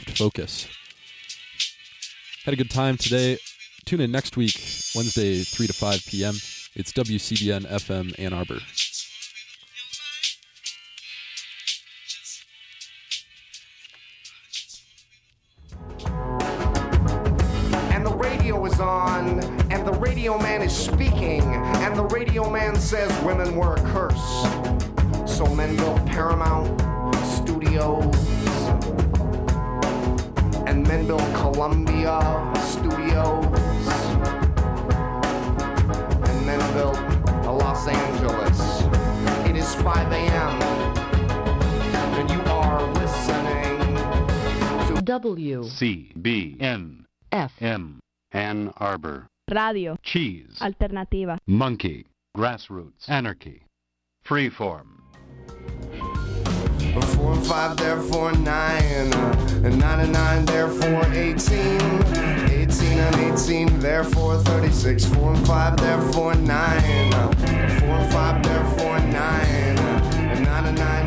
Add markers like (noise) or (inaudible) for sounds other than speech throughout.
to focus. Had a good time today. Tune in next week, Wednesday, 3 to 5 p.m. It's WCBN FM Ann Arbor. and the radio is on, and the radio man is speaking, and the radio man says women were a curse. So men built Paramount Studios, and men built Columbia Studios, and men built Los Angeles. It is 5 a.m., and you are listening to W CBN F M Ann Arbor. Radio. Cheese. Alternativa. Monkey. Grassroots. Anarchy. Freeform Four and five, therefore nine. And nine and nine, therefore eighteen. Eighteen and eighteen, therefore thirty-six. Four and five, therefore nine. Four and five, therefore nine. And nine and nine,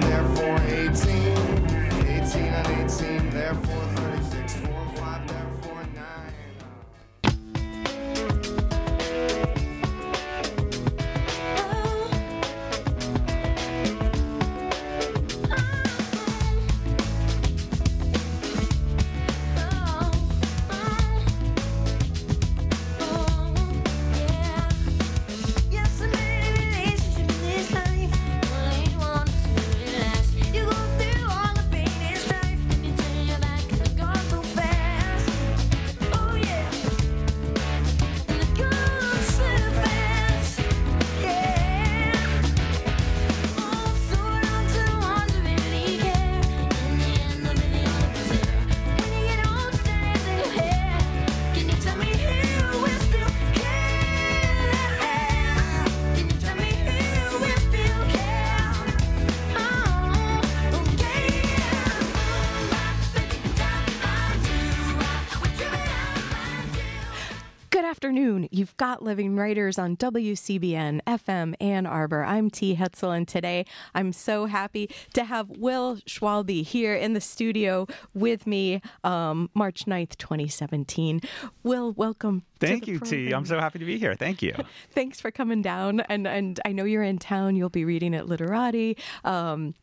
Living Writers on WCBN FM Ann Arbor. I'm T. Hetzel, and today I'm so happy to have Will Schwalbe here in the studio with me, um, March 9th, 2017. Will, welcome. Thank you, T. I'm so happy to be here. Thank you. (laughs) Thanks for coming down. And, and I know you're in town. You'll be reading at Literati. Um,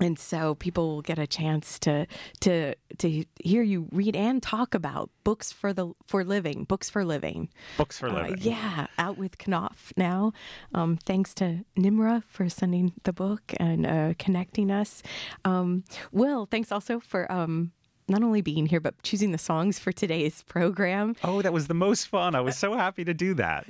and so people will get a chance to to to hear you read and talk about books for the for living books for living Books for uh, living. yeah, out with Knopf now. Um, thanks to Nimra for sending the book and uh, connecting us. Um, Will, thanks also for um, not only being here, but choosing the songs for today's program. Oh, that was the most fun. I was so happy to do that.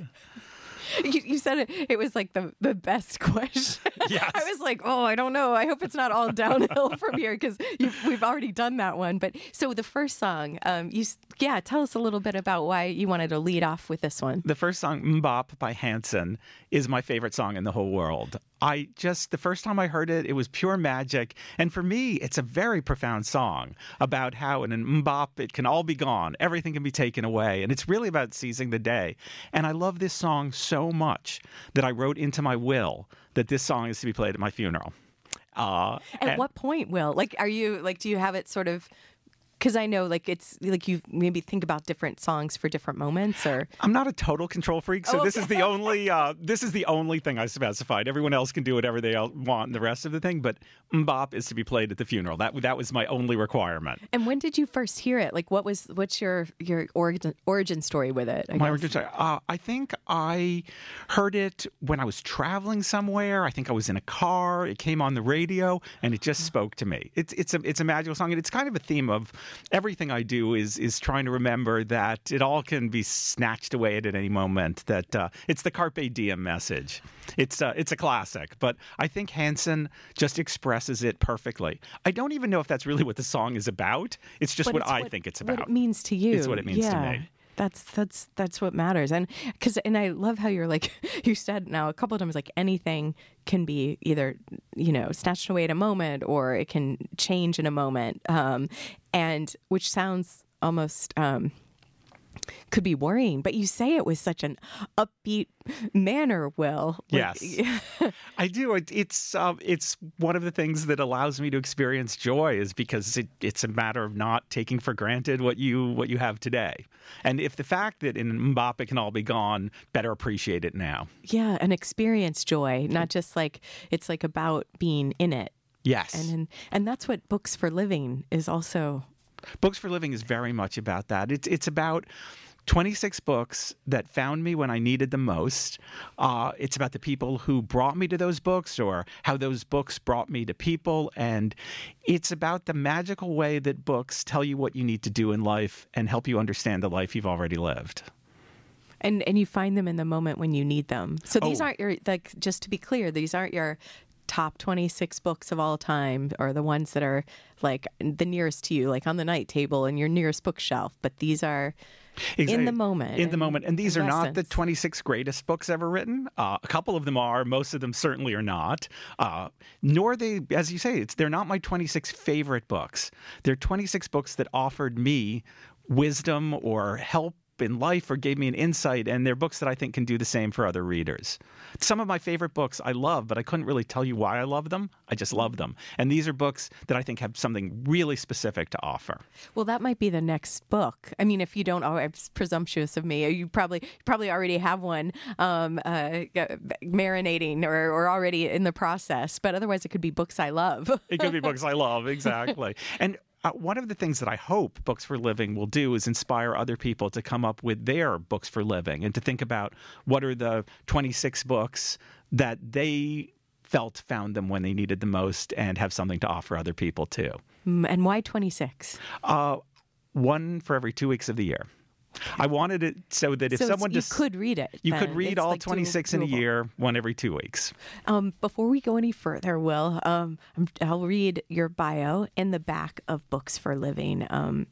(laughs) You, you said it, it was like the, the best (laughs) question. Yes. I was like, oh, I don't know. I hope it's not all downhill from here because we've already done that one. But so the first song, um, you yeah, tell us a little bit about why you wanted to lead off with this one. The first song, MMMBop by Hanson, is my favorite song in the whole world. I just, the first time I heard it, it was pure magic. And for me, it's a very profound song about how in an MMMBop, it can all be gone, everything can be taken away. And it's really about seizing the day. And I love this song so much that I wrote into my will that this song is to be played at my funeral. Uh, At and- what point, Will? Like, are you like, do you have it sort of? Because I know, like, it's like you maybe think about different songs for different moments, or I'm not a total control freak, so Oh, this is the (laughs) only uh, this is the only thing I specified. Everyone else can do whatever they want, the rest of the thing, but MMMBop is to be played at the funeral. That that was my only requirement. and when did you first hear it? Like, what was what's your your origin origin story with it? I My guess? origin story. Uh, I think I heard it when I was traveling somewhere. I think I was in a car. It came on the radio, and it just spoke to me. It's it's a it's a magical song, and it's kind of a theme of everything I do is is trying to remember that it all can be snatched away at any moment. That uh, it's the carpe diem message. It's uh, it's a classic, but I think Hanson just expresses it perfectly. I don't even know if that's really what the song is about. It's just But what it's I think it's about. What it means to you. It's what it means to me. That's that's that's what matters, and because and I love how you're like (laughs) you said now a couple of times like anything can be either you know snatched away at a moment or it can change in a moment, um, and which sounds almost um, could be worrying. But you say it with such an upbeat manner, Will. Like- Yes. (laughs) I do. It, it's um, it's one of the things that allows me to experience joy is because it, it's a matter of not taking for granted what you what you have today. And if the fact that in MMMBop can all be gone, better appreciate it now. yeah, an experience joy, not just like it's like about being in it. Yes. And and, and that's what books for living is also Books for Living is very much about that. It's it's about 26 books that found me when I needed them most. Uh, it's about the people who brought me to those books or how those books brought me to people. And it's about the magical way that books tell you what you need to do in life and help you understand the life you've already lived. and and you find them in the moment when you need them. So these Oh. aren't your like just to be clear, these aren't your top 26 books of all time or the ones that are like the nearest to you like on the night table and your nearest bookshelf, but these are in the moment. In the moment. And these are not the 26 greatest books ever written. Uh, a couple of them are. Most of them certainly are not. Uh, nor they, as you say, it's they're not my 26 favorite books. They're 26 books that offered me wisdom or help in life or gave me an insight. And they're books that I think can do the same for other readers. Some of my favorite books I love, but I couldn't really tell you why I love them. I just love them. And these are books that I think have something really specific to offer. Well, that might be the next book. I mean, if you don't, oh, it's presumptuous of me. You probably probably already have one um, uh, marinating or, or already in the process. But otherwise, it could be books I love. It could be books I (laughs) love, exactly. And uh, one of the things that I hope Books for Living will do is inspire other people to come up with their books for living and to think about what are the 26 books that they felt found them when they needed the most and have something to offer other people too. Mm, and why 26? Uh, one for every two weeks of the year. I wanted it so that if so someone you just could read it. you could read It's, all like, do- 26 in a year, one every two weeks. Um, before we go any further, Will, um, I'll read your bio in the back of Books for Living. Um,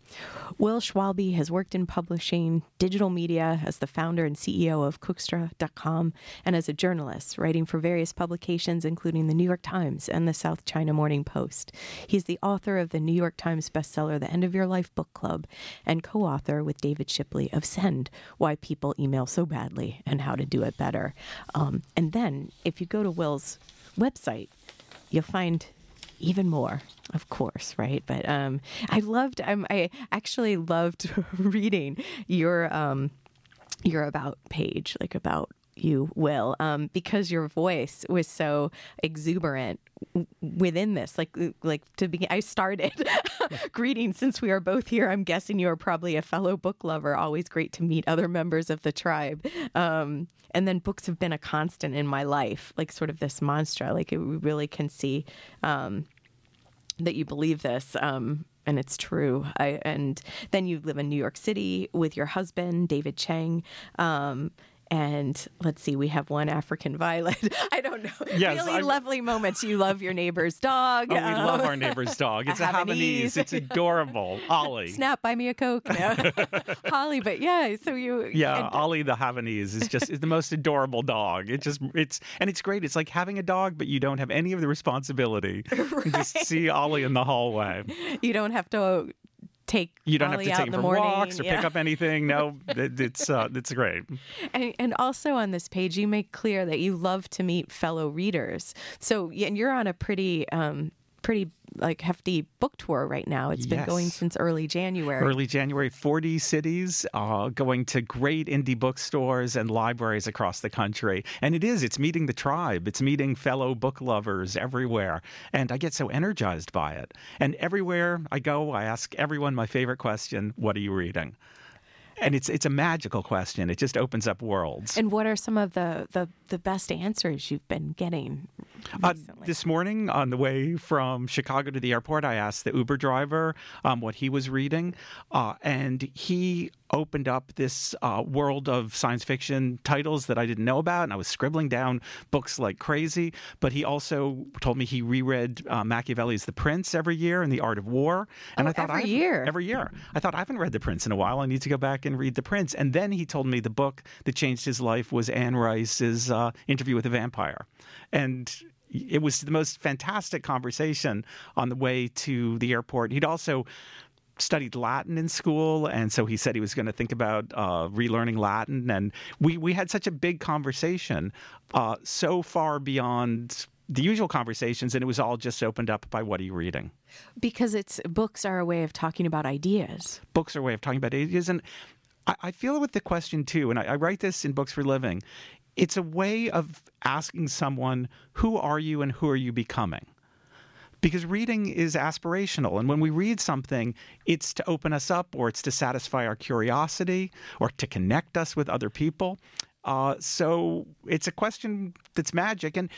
Will Schwalbe has worked in publishing, digital media as the founder and CEO of Cookstr.com, and as a journalist, writing for various publications, including the New York Times and the South China Morning Post. He's the author of the New York Times bestseller, The End of Your Life Book Club, and co author with David Shipley of Send Why People Email So Badly and How to Do It Better. Um, and then, if you go to Will's website, you'll find even more of course right but um i loved um, i actually loved (laughs) reading your um your about page like about you will um because your voice was so exuberant within this like like to begin i started (laughs) greetings since we are both here i'm guessing you are probably a fellow book lover always great to meet other members of the tribe um and then books have been a constant in my life like sort of this mantra like it, we really can see um that you believe this um, and it's true. I, and then you live in new york city with your husband david chang um, and let's see we have one african violet (laughs) i don't know Yes, really I'm- lovely moments you love your neighbor's dog Oh, we um, love our (laughs) neighbor's dog. It's a, Havanese. Havanese. It's adorable. (laughs) Ollie. snap buy me a coke no. holly but yeah so you Yeah, and- Ollie the Havanese is just is the most adorable dog. It just it's and it's great. It's like having a dog, but you don't have any of the responsibility. You just see Ollie in the hallway. you don't have to take You don't Ollie have to take him for morning walks or yeah. pick up anything. No, (laughs) it, it's uh, it's great. And, and also on this page, you make clear that you love to meet fellow readers. So, and you're on a pretty, um, pretty like hefty book tour right now. It's been going since early January. Early January, 40 cities, uh, going to great indie bookstores and libraries across the country. And it is, it's meeting the tribe, it's meeting fellow book lovers everywhere. And I get so energized by it. And everywhere I go, I ask everyone my favorite question What are you reading? And it's it's a magical question. It just opens up worlds. And what are some of the, the, the best answers you've been getting Uh, this morning, on the way from Chicago to the airport, I asked the Uber driver um, what he was reading, uh, and he opened up this uh, world of science fiction titles that I didn't know about, and I was scribbling down books like crazy. But he also told me he reread uh, Machiavelli's *The Prince* every year and *The Art of War*, and Oh, I thought every I've- year? every year. I thought I haven't read *The Prince* in a while. I need to go back and read *The Prince*. And then he told me the book that changed his life was Anne Rice's uh, *Interview with a Vampire*, and it was the most fantastic conversation on the way to the airport. He'd also studied Latin in school, and so he said he was going to think about uh, relearning Latin. And we we had such a big conversation, uh, so far beyond the usual conversations, and it was all just opened up by what are you reading? Because it's books are a way of talking about ideas. Books are a way of talking about ideas, and I, I feel with the question too. And I, I write this in Books for Living. It's a way of asking someone, "Who are you, and who are you becoming?" Because reading is aspirational. And when we read something, it's to open us up or it's to satisfy our curiosity or to connect us with other people. Uh, so it's a question that's magic. And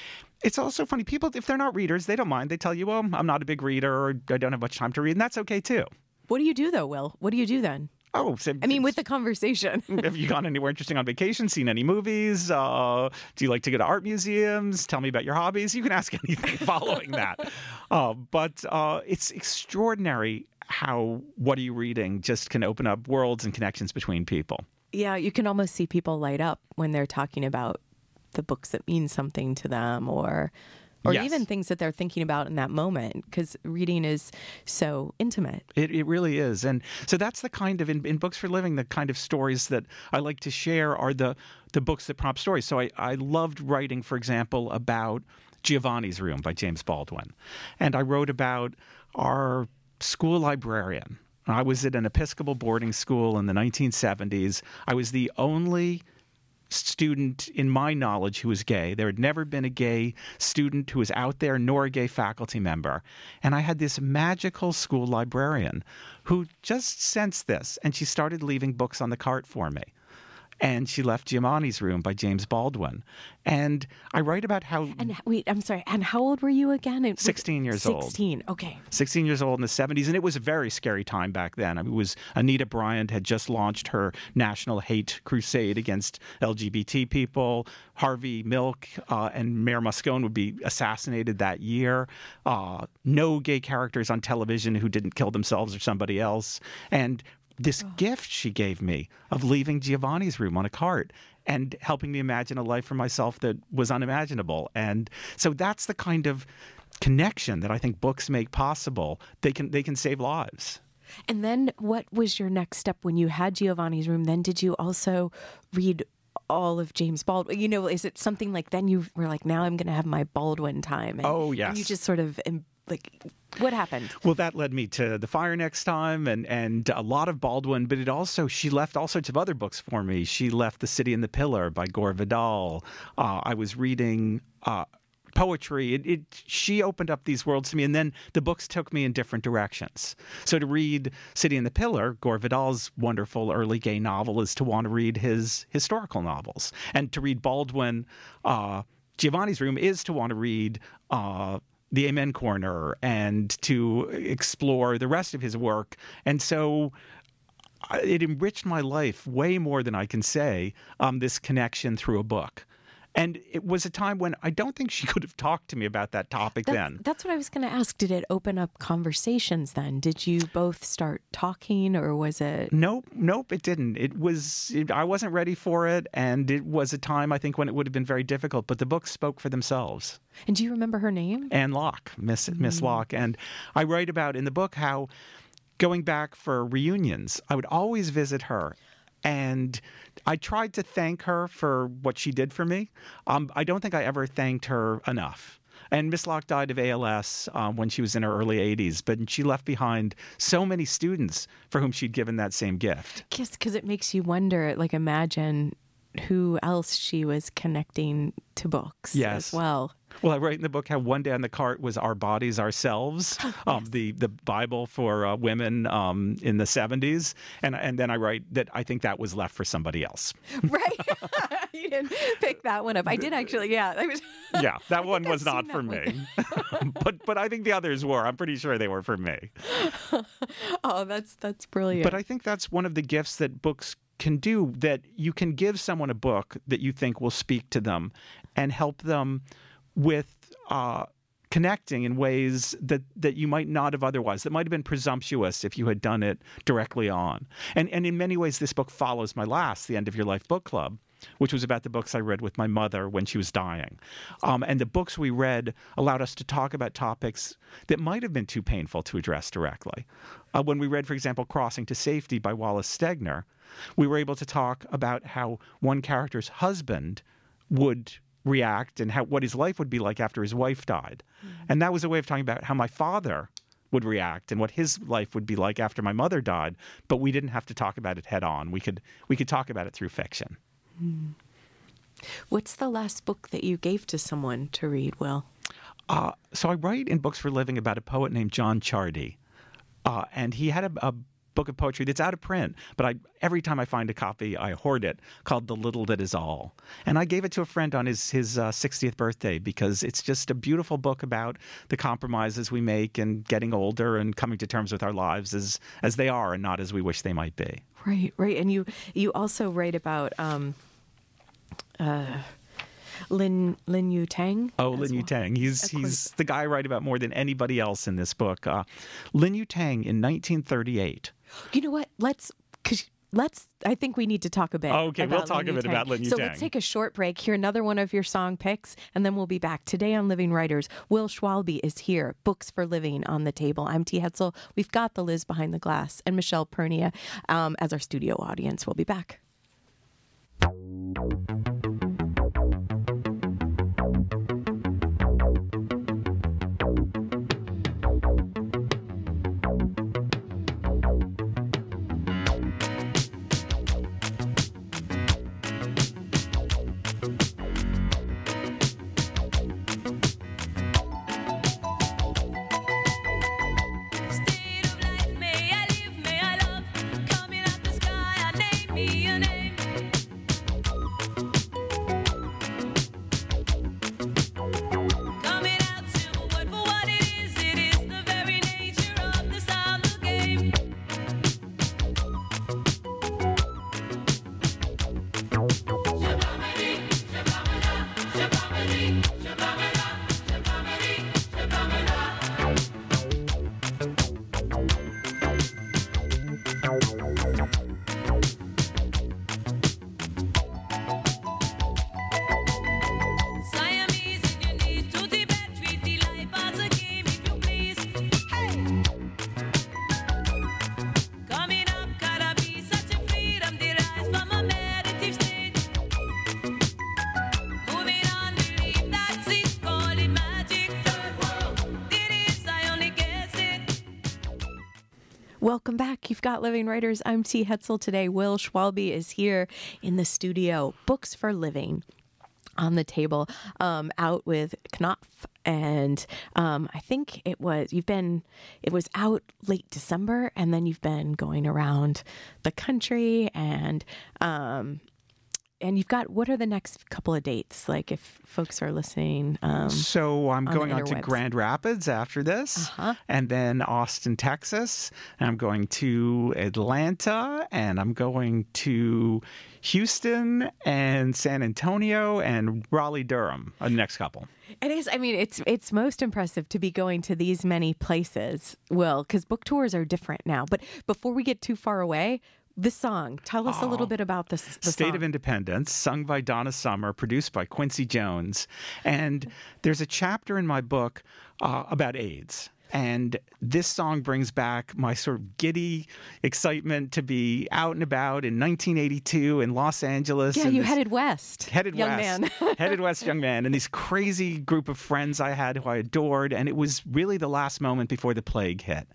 it's also funny. People, if they're not readers, they don't mind. They tell you, well, I'm not a big reader or I don't have much time to read. And that's okay too. What do you do though, Will? What do you do then? Oh, so I mean, with the conversation. (laughs) have you gone anywhere interesting on vacation? Seen any movies? Uh, do you like to go to art museums? Tell me about your hobbies. You can ask (laughs) anything following that. Uh, but uh, it's extraordinary how what are you reading just can open up worlds and connections between people. yeah, you can almost see people light up when they're talking about the books that mean something to them or or Yes. even things that they're thinking about in that moment because reading is so intimate. It, it really is. And so that's the kind of, in, in Books for Living, the kind of stories that I like to share are the, the books that prompt stories. So I, I loved writing, for example, about Giovanni's Room by James Baldwin. And I wrote about our school librarian. I was at an Episcopal boarding school in the 1970s. I was the only student in my knowledge who was gay. There had never been a gay student who was out there, nor a gay faculty member. And I had this magical school librarian who just sensed this, and she started leaving books on the cart for me. And she left Giovanni's Room by James Baldwin. And I write about how And wait, I'm sorry. And how old were you again? It 16 years old. 16. Okay. 16 years old in the 70s, and it was a very scary time back then. I mean, it was Anita Bryant had just launched her national hate crusade against LGBT people. Harvey Milk uh, and Mayor Moscone would be assassinated that year. Uh, no gay characters on television who didn't kill themselves or somebody else. And this gift she gave me of leaving Giovanni's room on a cart and helping me imagine a life for myself that was unimaginable. And so that's the kind of connection that I think books make possible. They can they can save lives. And then what was your next step when you had Giovanni's room? Then did you also read all of James Baldwin? You know, is it something like then you were like, now I'm going to have my Baldwin time? And, Oh, And you just sort of like, what happened? Well, that led me to The Fire Next Time and, and a lot of Baldwin, but it also, she left all sorts of other books for me. She left The City and the Pillar by Gore Vidal. Uh, I was reading. Uh, Poetry. It, it. She opened up these worlds to me, and then the books took me in different directions. So to read *City and the Pillar*, Gore Vidal's wonderful early gay novel, is to want to read his historical novels, and to read Baldwin, uh, Giovanni's Room is to want to read uh, the Amen Corner and to explore the rest of his work. And so it enriched my life way more than I can say, um, this connection through a book. And it was a time when I don't think she (laughs) could have talked to me about that topic That's, then. that's what I was going to ask. Did it open up conversations then? Did you both start talking or was it? Nope, nope, it didn't. It was it, I wasn't ready for it, and it was a time I think when it would have been very difficult. But the books spoke for themselves. And do you remember her name? Anne Locke, Miss Miss mm. Locke, and I write about in the book how going back for reunions, I would always visit her, and I tried to thank her for what she did for me. Um, I don't think I ever thanked her enough. And Miss Locke died of ALS um, when she was in her early 80s, but she left behind so many students for whom she'd given that same gift. Just because it makes you wonder, like, imagine who else she was connecting to books Yes. as well. Well, I write in the book how one day on the cart was "Our Bodies Ourselves," um, the the Bible for uh, women um, in the seventies, and and then I write that I think that was left for somebody else. (laughs) Right? (laughs) you didn't pick that one up. I did actually, yeah. I was, (laughs) Yeah, that one I've was not for me, but but I think the others were. I'm pretty sure they were for me. oh, that's that's brilliant. But I think that's one of the gifts that books can do that you can give someone a book that you think will speak to them and help them with uh, connecting in ways that, that you might not have otherwise, that might have been presumptuous if you had done it directly on. And, and in many ways, this book follows my last, The End of Your Life book club. which was about the books I read with my mother when she was dying. Um, and the books we read allowed us to talk about topics that might have been too painful to address directly. Uh, when we read, for example, Crossing to Safety by Wallace Stegner, we were able to talk about how one character's husband would react and how what his life would be like after his wife died. And that was a way of talking about how my father would react and what his life would be like after my mother died, but we didn't have to talk about it head on. We could we could talk about it through fiction. What's the last book that you gave to someone to read, Will? Uh, so I write in books for a living about a poet named John Ciardi, uh, and he had a, a book of poetry that's out of print, but I every time I find a copy, I hoard it, called "The Little That Is All," and I gave it to a friend on his his uh, 60th birthday because it's just a beautiful book about the compromises we make and getting older and coming to terms with our lives as as they are and not as we wish they might be. Right, right. And you you also write about um, uh, Lin Lin Yu Tang. Oh, Lin Yu. Tang. He's he's the guy I write about more than anybody else in this book. Uh, Lin Yu Tang in 1938. You know what? Let's cause let's. I think we need to talk a bit. Okay, we'll talk Lin a bit Tang. about Lin Yu So Tang. let's take a short break. Hear another one of your song picks, and then we'll be back today on Living Writers. Will Schwalbe is here. Books for Living on the table. I'm T. Hetzel. We've got the Liz behind the glass and Michelle Pernia um, as our studio audience. We'll be back. Welcome back. You've got Living Writers. I'm T. Hetzel today. Will Schwalbe is here in the studio. Books for Living on the table, um, out with Knopf. And um, I think it was, you've been, it was out late December, and then you've been going around the country and, um, and you've got what are the next couple of dates? Like if folks are listening, um, So I'm on going on to. Grand Rapids after this, Uh-huh. and then Austin, Texas. And I'm going to Atlanta, and I'm going to Houston and San Antonio and Raleigh, Durham. Uh, next couple. It is. I mean, it's it's most impressive to be going to these many places. Will because book tours are different now. But before we get too far away, the song. Tell us a little bit about this. The State song. of Independence, sung by Donna Summer, produced by Quincy Jones. And there's a chapter in my book uh, about AIDS. And this song brings back my sort of giddy excitement to be out and about in 1982 in Los Angeles. Yeah, you headed west. headed young west, man. (laughs) headed west, young man, and this crazy group of friends I had who I adored, and it was really the last moment before the plague hit.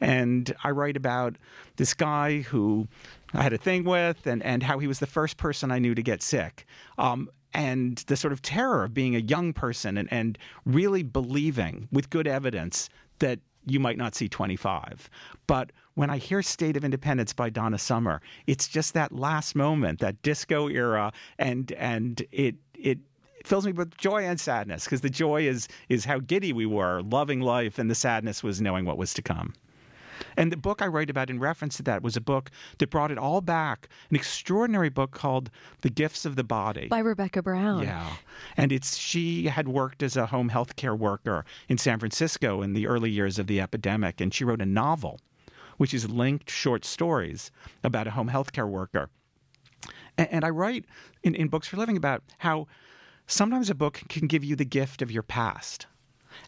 And I write about this guy who I had a thing with, and and how he was the first person I knew to get sick. Um, and the sort of terror of being a young person and, and really believing with good evidence that you might not see 25. But when I hear State of Independence by Donna Summer, it's just that last moment, that disco era, and and it it fills me with joy and sadness because the joy is is how giddy we were, loving life, and the sadness was knowing what was to come. And the book I write about in reference to that was a book that brought it all back, an extraordinary book called The Gifts of the Body. By Rebecca Brown. Yeah. And it's she had worked as a home health care worker in San Francisco in the early years of the epidemic and she wrote a novel which is linked short stories about a home health care worker. And, and I write in, in Books for Living about how sometimes a book can give you the gift of your past.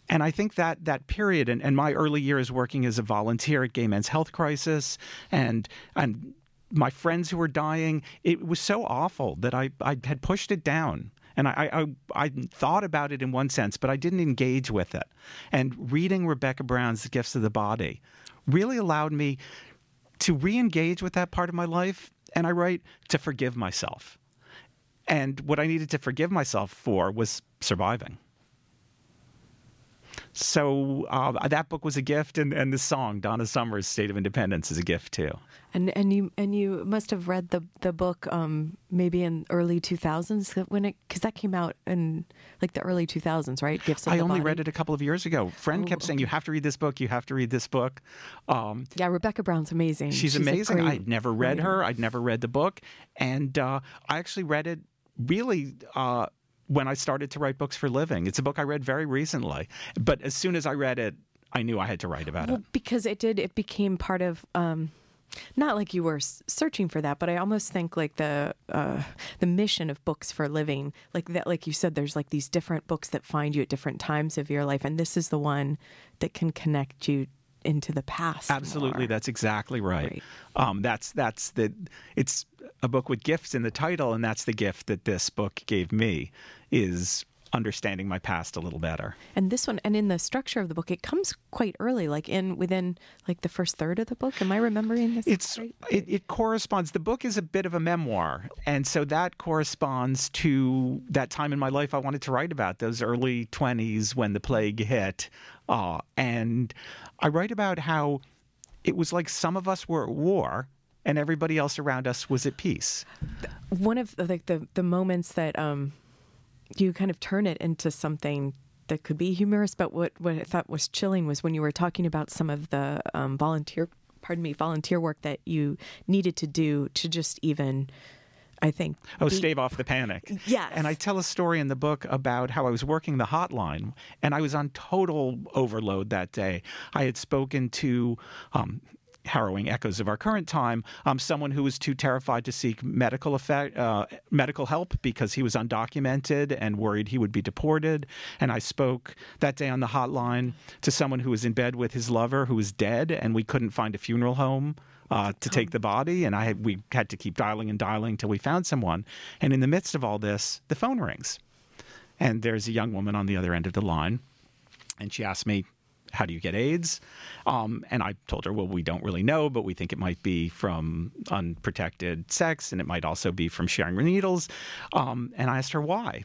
And I think that that period and, and my early years working as a volunteer at Gay Men's Health Crisis and and my friends who were dying, it was so awful that I, I had pushed it down. And I, I, I thought about it in one sense, but I didn't engage with it. And reading Rebecca Brown's The Gifts of the Body really allowed me to re engage with that part of my life. And I write to forgive myself. And what I needed to forgive myself for was surviving. So uh, that book was a gift, and, and the song Donna Summer's "State of Independence" is a gift too. And and you and you must have read the the book um, maybe in early two thousands when it because that came out in like the early two thousands, right? Gifts. Of I only Body. read it a couple of years ago. Friend Oh, kept saying, "You have to read this book. You have to read this book." Um, Yeah, Rebecca Brown's amazing. she's, a amazing. I'd never read writer. her. I'd never read the book, and uh, I actually read it really. Uh, when I started to write books for a living, it's a book I read very recently. But as soon as I read it, I knew I had to write about it. Because it did, it became part of. Um, not like you were searching for that, but I almost think like the uh, the mission of books for living, like that, like you said, there's like these different books that find you at different times of your life, and this is the one that can connect you into the past. Absolutely, more. that's exactly right. Right. Um, that's that's the. It's a book with gifts in the title, and that's the gift that this book gave me is understanding my past a little better. And this one, and in the structure of the book, it comes quite early, like in within like the first third of the book. Am I remembering this? It's right? it, it corresponds. The book is a bit of a memoir, and so that corresponds to that time in my life I wanted to write about those early twenties when the plague hit, uh, and I write about how it was like some of us were at war and everybody else around us was at peace. one of the, like the the moments that um you kind of turn it into something that could be humorous but what what I thought was chilling was when you were talking about some of the um, volunteer pardon me volunteer work that you needed to do to just even I think Oh, be- stave off the panic. Yes. And I tell a story in the book about how I was working the hotline and I was on total overload that day. I had spoken to um, harrowing echoes of our current time, um, someone who was too terrified to seek medical effect, uh, medical help because he was undocumented and worried he would be deported. And I spoke that day on the hotline to someone who was in bed with his lover who was dead, and we couldn't find a funeral home uh, to take the body, and I had, we had to keep dialing and dialing till we found someone. And in the midst of all this, the phone rings, and there's a young woman on the other end of the line, and she asked me, "How do you get AIDS?" Um, and I told her, "Well, we don't really know, but we think it might be from unprotected sex, and it might also be from sharing needles." Um, and I asked her why,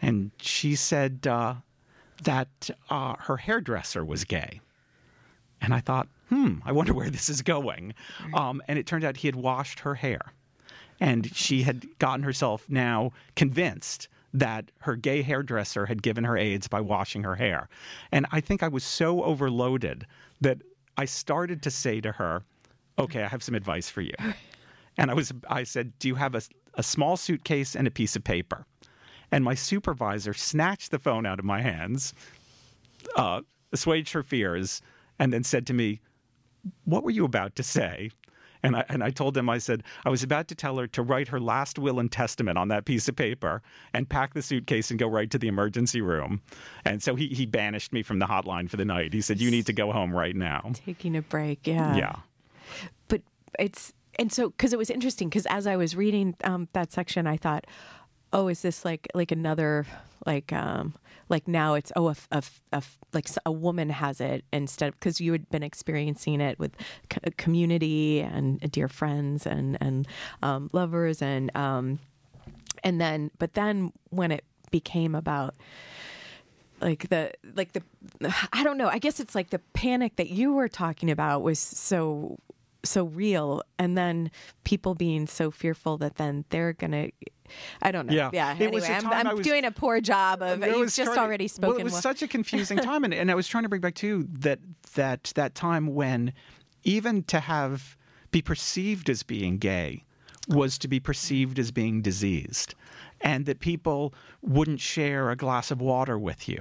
and she said uh, that uh, her hairdresser was gay. And I thought, hmm, I wonder where this is going. Um, and it turned out he had washed her hair. And she had gotten herself now convinced that her gay hairdresser had given her AIDS by washing her hair. And I think I was so overloaded that I started to say to her, okay, I have some advice for you. (laughs) And I was, I said, do you have a, a small suitcase and a piece of paper? And my supervisor snatched the phone out of my hands, uh, assuaged her fears, and then said to me, What were you about to say? And I, and I told him, I said, I was about to tell her to write her last will and testament on that piece of paper and pack the suitcase and go right to the emergency room. And so he, he banished me from the hotline for the night. He said, You need to go home right now. taking a break yeah Yeah. but it's and so because it was interesting because as I was reading um, that section, I thought, oh, is this like like another like um like now it's oh a, a like a woman has it instead because you had been experiencing it with c- community and dear friends and and um, lovers and um and then but then when it became about like the like the i don't know i guess it's like the panic that you were talking about was so so real and then people being so fearful that then they're gonna i don't know Yeah. yeah It anyway i'm, I'm I was- doing a poor job of It you've was just to- already spoken Well, it was well. such a confusing (laughs) time, and, and I was trying to bring back too that that that time when even to have be perceived as being gay was to be perceived as being diseased, and that people wouldn't share a glass of water with you,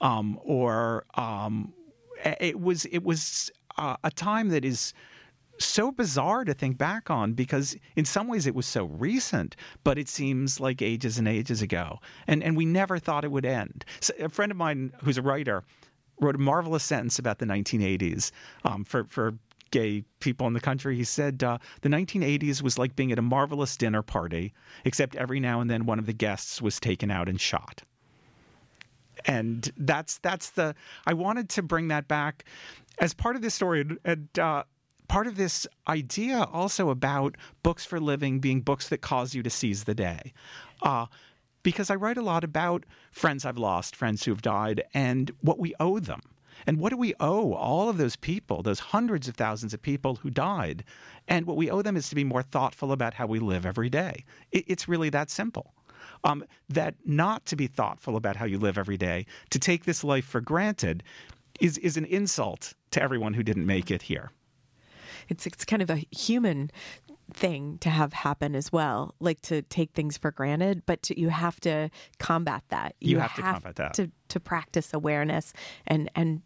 um, or um, it was it was uh, a time that is so bizarre to think back on because in some ways it was so recent, but it seems like ages and ages ago. And and we never thought it would end. So a friend of mine who's a writer wrote a marvelous sentence about the 1980s um, for for gay people in the country. He said uh, the 1980s was like being at a marvelous dinner party, except every now and then one of the guests was taken out and shot and that's that's the I wanted to bring that back as part of this story and, uh, part of this idea also about books for living being books that cause you to seize the day. Uh, because I write a lot about friends I've lost, friends who have died, and what we owe them. And what do we owe all of those people, those hundreds of thousands of people who died? And what we owe them is to be more thoughtful about how we live every day. It, it's really that simple. Um, that not to be thoughtful about how you live every day, to take this life for granted, is, is an insult to everyone who didn't make it here. It's it's kind of a human thing to have happen as well, like to take things for granted, but to, you have to combat that. You have to combat that. to to practice awareness and and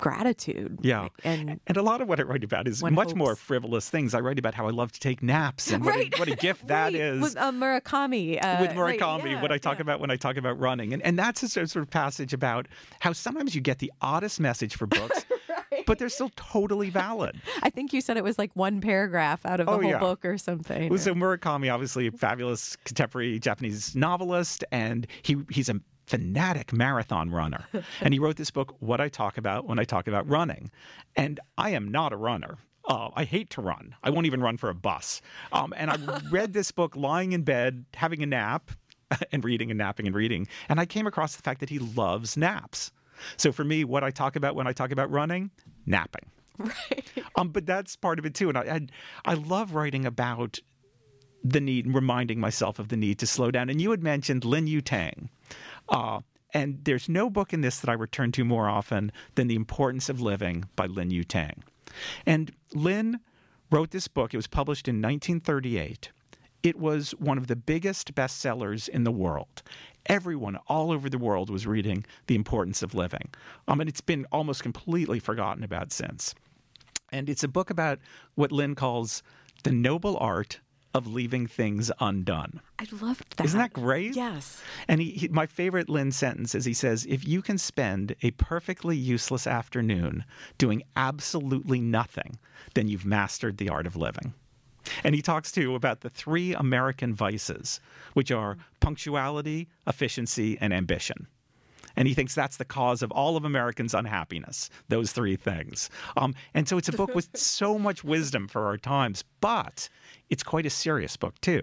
gratitude. Yeah. and And a lot of what I write about is much more frivolous things. I write about how I love to take naps and what, Right. a, what a gift (laughs) that Right, is. with uh, Murakami. Uh, with right, Murakami, yeah, what I talk yeah. about when I talk about running. And, and that's a sort of passage about how sometimes you get the oddest message for books, (laughs) (laughs) but they're still totally valid. I think you said it was like one paragraph out of the Oh, whole yeah. book or something. Well, So Murakami, obviously a fabulous contemporary Japanese novelist, and he he's a fanatic marathon runner. (laughs) and he wrote this book, What I Talk About When I Talk About Running. And I am not a runner. Uh, I hate to run. I won't even run for a bus. Um, and I (laughs) read this book lying in bed, having a nap, and reading and napping and reading. And I came across the fact that he loves naps. So for me, what I talk about when I talk about running, napping. right. Um, but that's part of it too. And I, I, I love writing about the need and reminding myself of the need to slow down. And you had mentioned Lin Yu Tang. Uh, and there's no book in this that I return to more often than The Importance of Living by Lin Yu Tang. And Lin wrote this book. It was published in 1938. It was one of the biggest bestsellers in the world. Everyone all over the world was reading The Importance of Living. Um, and it's been almost completely forgotten about since. And it's a book about what Lin calls the noble art of leaving things undone. I loved that. Isn't that great? Yes. And he, he, my favorite Lin sentence is he says, If you can spend a perfectly useless afternoon doing absolutely nothing, then you've mastered the art of living. And he talks too about the three American vices, which are punctuality, efficiency, and ambition. And he thinks that's the cause of all of Americans' unhappiness, those three things. Um, and so it's a book with (laughs) so much wisdom for our times, but it's quite a serious book too.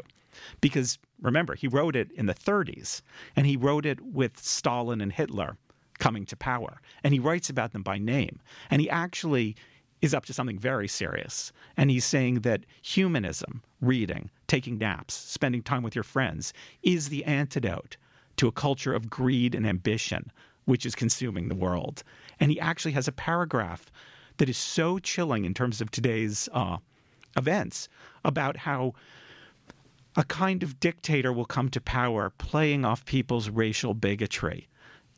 Because remember, he wrote it in the 30s, and he wrote it with Stalin and Hitler coming to power. And he writes about them by name. And he actually is up to something very serious. And he's saying that humanism, reading, taking naps, spending time with your friends, is the antidote to a culture of greed and ambition, which is consuming the world. And he actually has a paragraph that is so chilling in terms of today's uh, events about how a kind of dictator will come to power playing off people's racial bigotry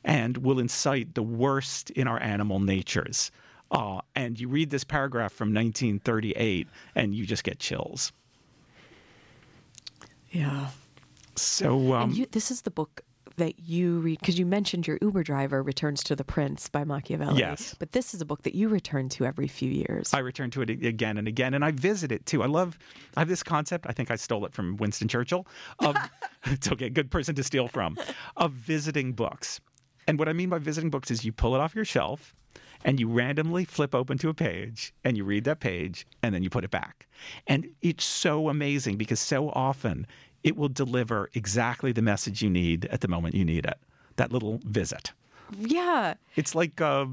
and will incite the worst in our animal natures. Uh, and you read this paragraph from 1938 and you just get chills. Yeah. So, um, and you, this is the book that you read because you mentioned your Uber driver returns to the Prince by Machiavelli. Yes. But this is a book that you return to every few years. I return to it again and again, and I visit it too. I love, I have this concept. I think I stole it from Winston Churchill. Of, (laughs) it's okay, good person to steal from. Of visiting books, and what I mean by visiting books is you pull it off your shelf, and you randomly flip open to a page, and you read that page, and then you put it back, and it's so amazing because so often it will deliver exactly the message you need at the moment you need it. That little visit. Yeah. It's like uh,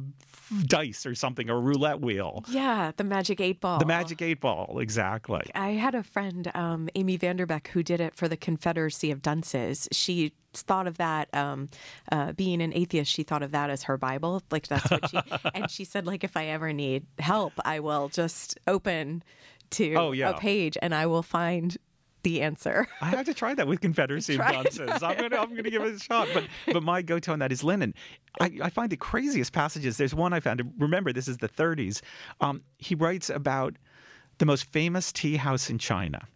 dice or something, or a roulette wheel. Yeah. The Magic Eight Ball. The magic eight ball, exactly. I had a friend, um, Amy Vanderbeck, who did it for the Confederacy of Dunces. She thought of that, um, uh, being an atheist, she thought of that as her Bible. Like that's what she, (laughs) and she said, like, if I ever need help, I will just open to Oh, yeah. a page and I will find the answer. I have to try that with Confederacy of (laughs) Try I'm gonna, I'm gonna give it a shot. But, but my go-to on that is Lennon. I, I find the craziest passages. There's one I found. Remember, this is the 30s. Um, he writes about the most famous tea house in China.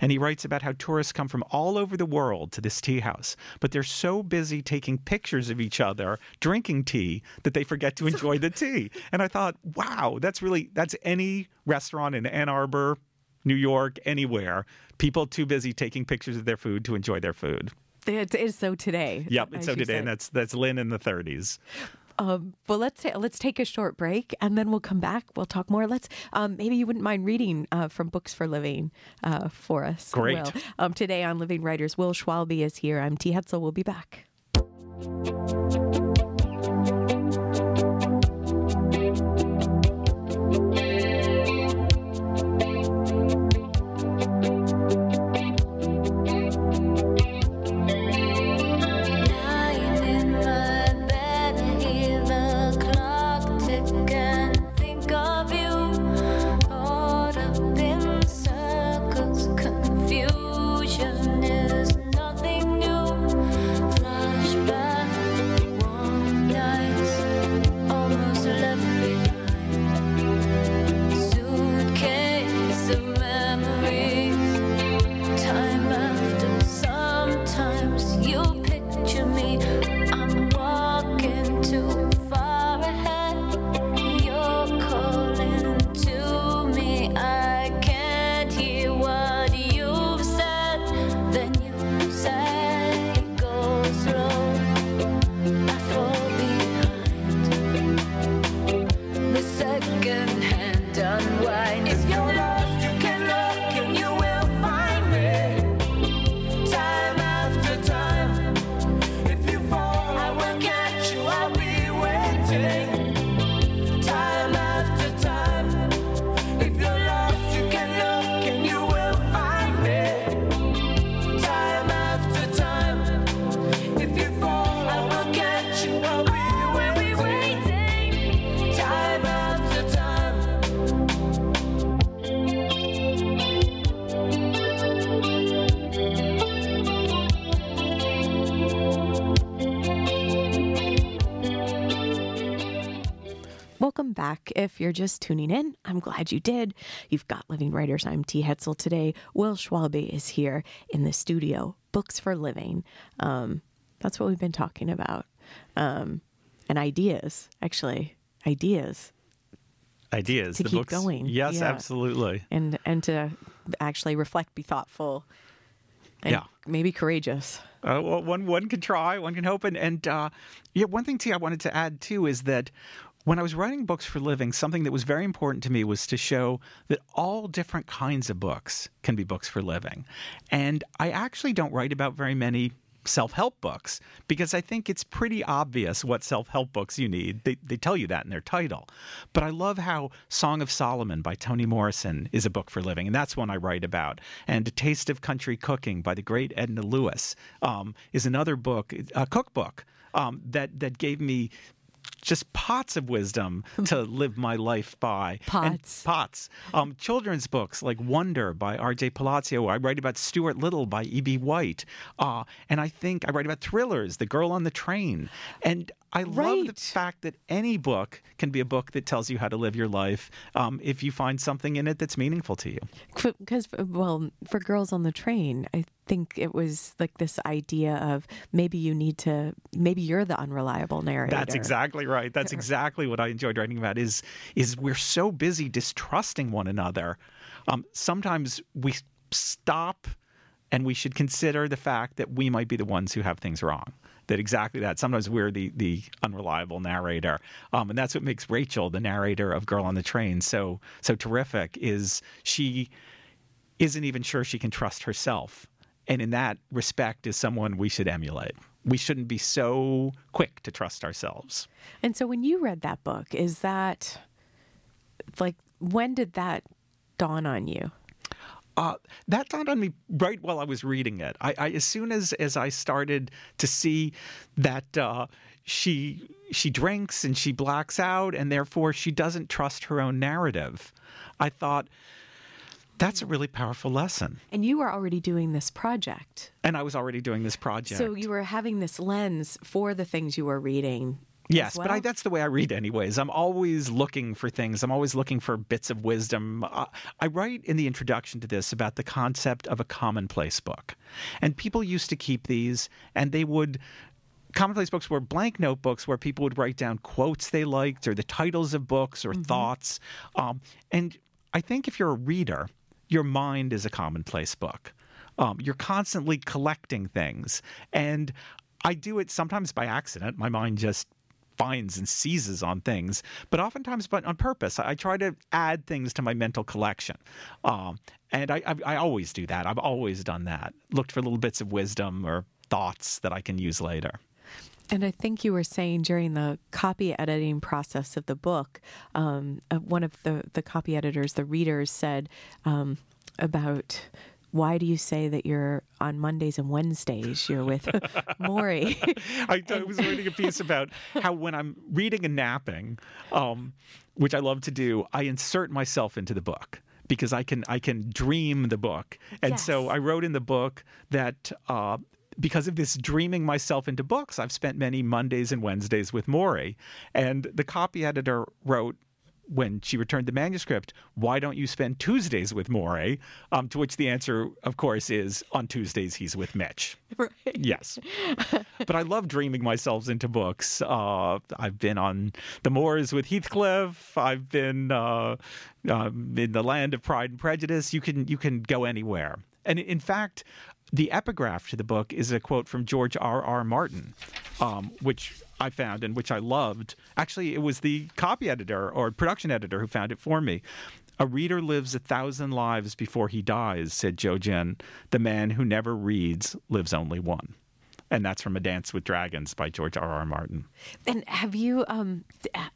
And he writes about how tourists come from all over the world to this tea house, but they're so busy taking pictures of each other drinking tea that they forget to enjoy the tea. (laughs) And I thought, wow, that's really that's any restaurant in Ann Arbor, New York, anywhere. People too busy taking pictures of their food to enjoy their food. It is so today. Yep, it's so today, said. and that's that's Lin in the 30s. Um, well, let's ta- let's take a short break and then we'll come back. We'll talk more. Let's um, maybe you wouldn't mind reading uh, from Books for Living uh, for us. Great. Um, today on Living Writers, Will Schwalbe is here. I'm T. Hetzel. We'll be back. You're just tuning in, I'm glad you did. You've got Living Writers. I'm T. Hetzel today. Will Schwalbe is here in the studio. Books for Living. Um, that's what we've been talking about. Um, and ideas, actually, ideas. Ideas, To the keep books. going, Yes, yeah. absolutely. and and to actually reflect, be thoughtful, and Yeah. maybe courageous. Uh, well, one one can try, one can hope, and and uh, yeah, one thing too I wanted to add too is that when I was writing books for living, something that was very important to me was to show that all different kinds of books can be books for living, and I actually don't write about very many self-help books because I think it's pretty obvious what self-help books you need. They, they tell you that in their title. But I love how Song of Solomon by Toni Morrison is a book for living, and that's one I write about. And A Taste of Country Cooking by the great Edna Lewis um, is another book, a cookbook um, that that gave me just pots of wisdom (laughs) to live my life by. And Pots. pots. Um, children's books like Wonder by R.J. Palacio. I write about Stuart Little by E.B. White. Uh, and I think I write about thrillers, The Girl on the Train. And I love the fact that any book can be a book that tells you how to live your life um, if you find something in it that's meaningful to you. because well for girls on the train i think it was like this idea of maybe you need to maybe you're the unreliable narrator That's exactly right. That's exactly what I enjoyed writing about. Is is we're so busy distrusting one another. Um, sometimes we stop, and we should consider the fact that we might be the ones who have things wrong. That exactly that. Sometimes we're the the unreliable narrator, um, and that's what makes Rachel, the narrator of Girl on the Train, so so terrific. Is she isn't even sure she can trust herself. And in that respect, is someone we should emulate. We shouldn't be so quick to trust ourselves. and so when you read that book is that like when did that dawn on you Uh, that dawned on me right while I was reading it. I, I as soon as as I started to see that uh, she she drinks and she blacks out, and therefore she doesn't trust her own narrative. I thought that's a really powerful lesson, and you were already doing this project and I was already doing this project. so you were having this lens for the things you were reading Yes, as but I, that's the way I read, anyways. I'm always looking for things. I'm always looking for bits of wisdom. Uh, I write in the introduction to this about the concept of a commonplace book. And people used to keep these, and they would. Commonplace books were blank notebooks where people would write down quotes they liked or the titles of books or thoughts. Um, and I think if you're a reader, your mind is a commonplace book. Um, you're constantly collecting things. And I do it sometimes by accident. My mind just finds and seizes on things, but oftentimes but on purpose. I, try to add things to my mental collection. Um, and I, I, I always do that. I've always done that. Looked for little bits of wisdom or thoughts that I can use later. And I think you were saying during the copy editing process of the book, um, uh, one of the, the copy editors, the readers, said um, about why do you say that you're on Mondays and Wednesdays? You're with (laughs) Morrie. I, I was reading a piece about how when I'm reading and napping, um, which I love to do, I insert myself into the book because I can I can dream the book, and so I wrote in the book that. Uh, because of this dreaming myself into books, I've spent many Mondays and Wednesdays with Morrie. And the copy editor wrote when she returned the manuscript, why don't you spend Tuesdays with Morrie? Um, to which the answer, of course, is on Tuesdays he's with Mitch. (laughs) right. Yes. but I love dreaming myself into books. Uh, I've been on the moors with Heathcliff. I've been uh, um, in the land of Pride and Prejudice. You can you can go anywhere. And in fact, the epigraph to the book is a quote from George R. R. Martin, um, which I found and which I loved. Actually, it was the copy editor or production editor who found it for me. A reader lives a thousand lives before he dies, said Jojen. The man who never reads lives only one. And that's from A Dance with Dragons by George R. R. Martin. And have you, um,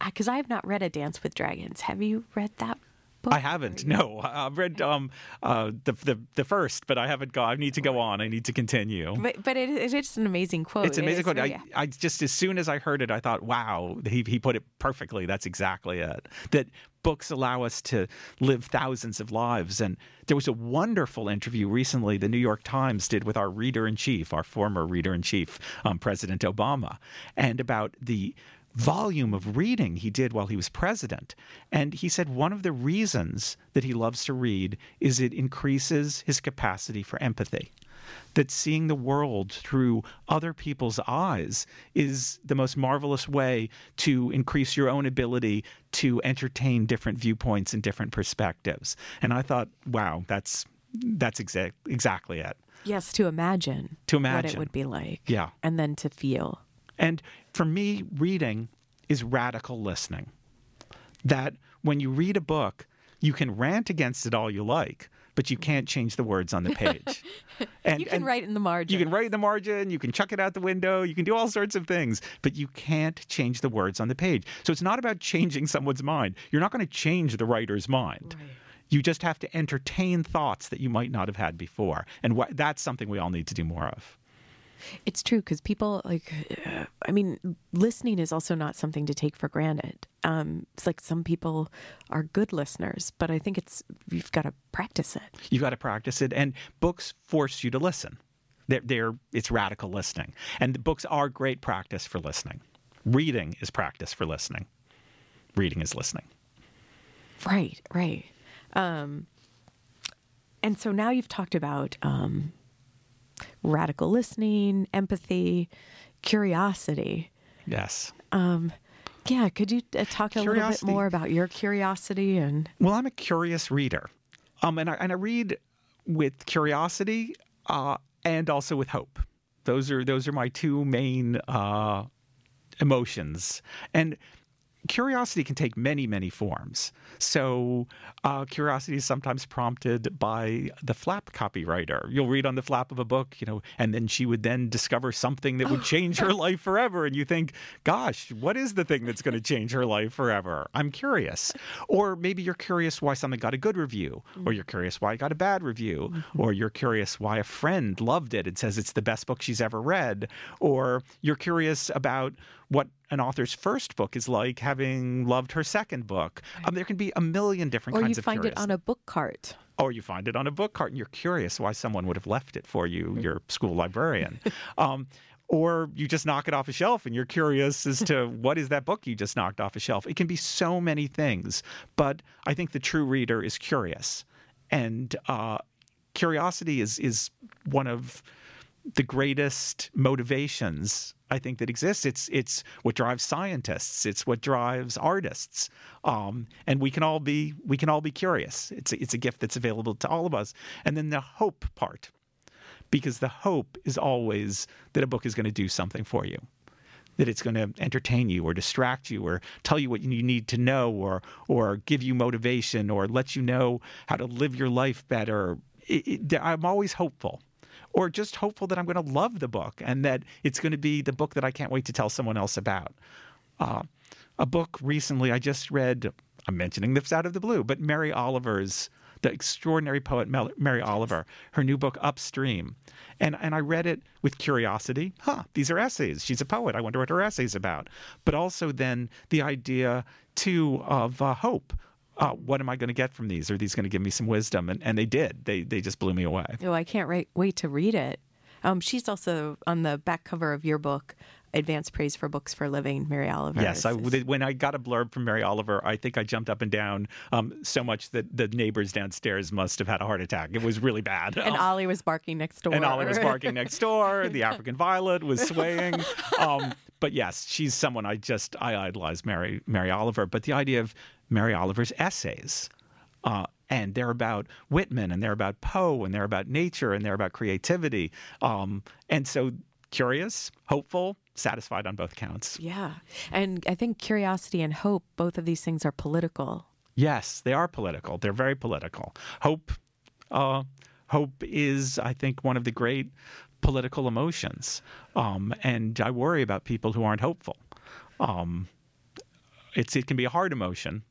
because I have not read A Dance with Dragons. Have you read that book? (laughs) I haven't. No, I've read um, uh, the, the the first, but I haven't gone. I need to go on. I need to continue. But, but it, it is an amazing quote. It's an amazing is quote. very- I, I just as soon as I heard it, I thought, "Wow, he he put it perfectly. That's exactly it." That books allow us to live thousands of lives. And there was a wonderful interview recently the New York Times did with our reader in chief, our former reader in chief, um, President Obama, and about the volume of reading he did while he was president. And he said one of the reasons that he loves to read is it increases his capacity for empathy that seeing the world through other people's eyes is the most marvelous way to increase your own ability to entertain different viewpoints and different perspectives. And I thought, wow, that's that's exact exactly it. yes, to imagine. To imagine What it would be like. Yeah. And then to feel. And for me, reading is radical listening. That when you read a book, you can rant against it all you like, but you can't change the words on the page. (laughs) And, You can and- write in the margin. You can write in the margin, you can chuck it out the window, you can do all sorts of things, but you can't change the words on the page. So it's not about changing someone's mind. You're not going to change the writer's mind. You just have to entertain thoughts that you might not have had before. And wh- that's something we all need to do more of. It's true because people like, uh, I mean, listening is also not something to take for granted. Um, it's like some people are good listeners, but I think it's you've got to practice it. You've got to practice it. And books force you to listen. They're, they're, it's radical listening. And the books are great practice for listening. Reading is practice for listening. Reading is listening. Right, right. Um, and so now you've talked about um, radical listening, empathy, curiosity. Yes. Yeah, could you uh, talk a little bit more about your curiosity and Well, I'm a curious reader, um, and I and I read with curiosity uh, and also with hope. Those are those are my two main uh, emotions, and curiosity can take many many forms. So, uh, curiosity is sometimes prompted by the flap copywriter. You'll read on the flap of a book, you know, and then she would then discover something that would change her (laughs) life forever, and you think, "Gosh, what is the thing that's going to change her life forever?" I'm curious. Or maybe you're curious why something got a good review, or you're curious why it got a bad review, or you're curious why a friend loved it and says it's the best book she's ever read, or you're curious about what an author's first book is like having loved her second book. Um, there can be a million different or kinds of Or you find it on a book cart? or you find it on a book cart and you're curious why someone would have left it for Mm-hmm. you, your school librarian. (laughs) um, or you just knock it off a shelf and you're curious as to (laughs) what is that book you just knocked off a shelf. It can be so many things, but I think the true reader is curious, and uh, curiosity is is one of the greatest motivations I think that exists. It's it's what drives scientists. It's what drives artists. Um, and we can all be we can all be curious. It's a, it's a gift that's available to all of us. And then the hope part, because the hope is always that a book is going to do something for you. That it's going to entertain you or distract you or tell you what you need to know or or give you motivation or let you know how to live your life better. It, it, I'm always hopeful or just hopeful that I'm going to love the book and that it's going to be the book that I can't wait to tell someone else about. Uh, a book recently I just read, I'm mentioning this out of the blue, but Mary Oliver's, the extraordinary poet Mary Oliver, her new book Upstream. And, and I read it with curiosity. Huh, these are essays. She's a poet. I wonder what her essay's about. But also then the idea, too, of uh, hope uh, what am I going to get from these? Are these going to give me some wisdom? And, and they did. They, they just blew me away. Oh, I can't wait, wait to read it. Um, she's also on the back cover of your book, Advanced Praise for Books for Living, Mary Oliver. Yes, I, when I got a blurb from Mary Oliver, I think I jumped up and down um, so much that the neighbors downstairs must have had a heart attack. It was really bad. (laughs) and Um, Ollie was barking next door. and Ollie was barking next door. The (laughs) African violet was swaying. Um, but yes, she's someone I just I idolize, Mary Mary Oliver. But the idea of Mary Oliver's essays, uh, and they're about Whitman, and they're about Poe, and they're about nature, and they're about creativity. Um, and so curious, hopeful, satisfied on both counts. Yeah. And I think curiosity and hope, both of these things are political. Yes, they are political. They're very political. Hope, uh, hope is, I think, one of the great political emotions. Um, and I worry about people who aren't hopeful. Um, it's it can be a hard emotion,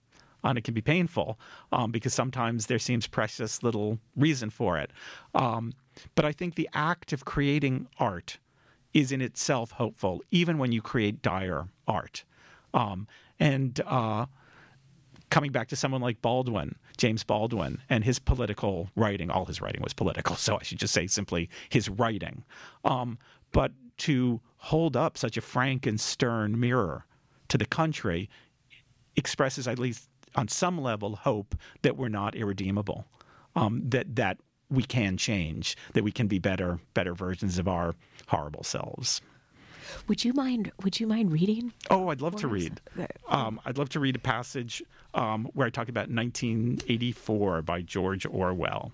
and it can be painful um, because sometimes there seems precious little reason for it. Um, but I think the act of creating art is in itself hopeful, even when you create dire art. Um, and uh, coming back to someone like Baldwin, James Baldwin, and his political writing, all his writing was political, so I should just say simply his writing. Um, but to hold up such a frank and stern mirror to the country expresses, at least on some level, hope that we're not irredeemable, um, that that we can change, that we can be better, better versions of our horrible selves. Would you mind would you mind reading? Oh, I'd love to read. Um, I'd love to read a passage um, where I talk about 1984 by George Orwell.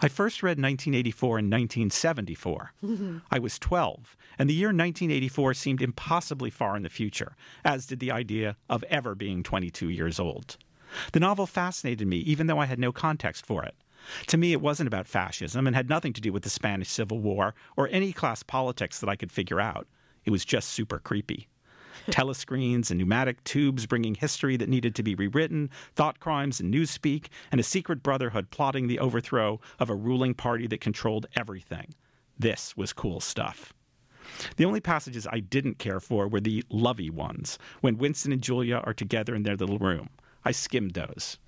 I first read 1984 in 1974. (laughs) I was 12, and the year 1984 seemed impossibly far in the future, as did the idea of ever being 22 years old. The novel fascinated me, even though I had no context for it. To me, it wasn't about fascism and had nothing to do with the Spanish Civil War or any class politics that I could figure out. It was just super creepy. Telescreens and pneumatic tubes bringing history that needed to be rewritten, thought crimes and newspeak, and a secret brotherhood plotting the overthrow of a ruling party that controlled everything. This was cool stuff. The only passages I didn't care for were the lovey ones, when Winston and Julia are together in their little room. I skimmed those.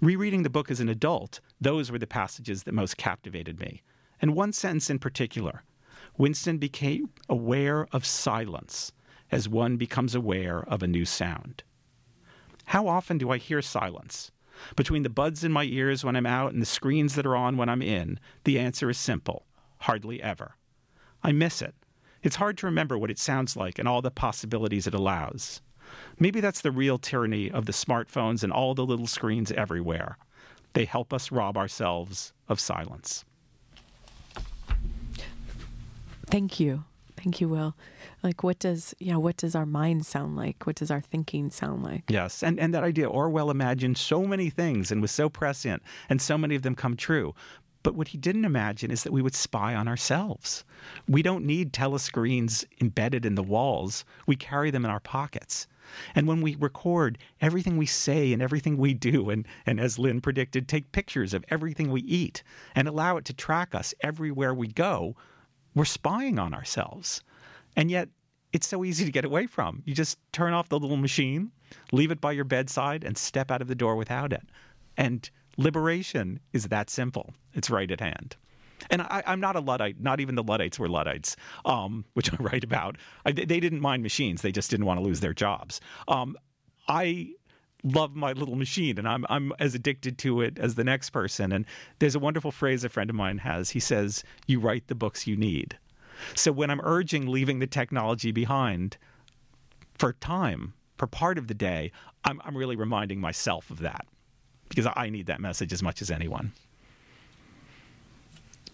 Rereading the book as an adult, those were the passages that most captivated me. And one sentence in particular Winston became aware of silence as one becomes aware of a new sound. How often do I hear silence? Between the buds in my ears when I'm out and the screens that are on when I'm in, the answer is simple hardly ever. I miss it. It's hard to remember what it sounds like and all the possibilities it allows. Maybe that's the real tyranny of the smartphones and all the little screens everywhere. They help us rob ourselves of silence. Thank you. Thank you, Will. Like what does yeah, what does our mind sound like? What does our thinking sound like? Yes, and, and that idea, Orwell imagined so many things and was so prescient, and so many of them come true. But what he didn't imagine is that we would spy on ourselves. We don't need telescreens embedded in the walls, we carry them in our pockets. And when we record everything we say and everything we do, and, and as Lin predicted, take pictures of everything we eat and allow it to track us everywhere we go, we're spying on ourselves. And yet, it's so easy to get away from. You just turn off the little machine, leave it by your bedside, and step out of the door without it. And liberation is that simple. It's right at hand. And I, I'm not a Luddite. Not even the Luddites were Luddites, um, (laughs) which I write about. I, they didn't mind machines. They just didn't want to lose their jobs. Um, I love my little machine and I'm I'm as addicted to it as the next person and there's a wonderful phrase a friend of mine has he says you write the books you need so when I'm urging leaving the technology behind for time for part of the day I'm I'm really reminding myself of that because I need that message as much as anyone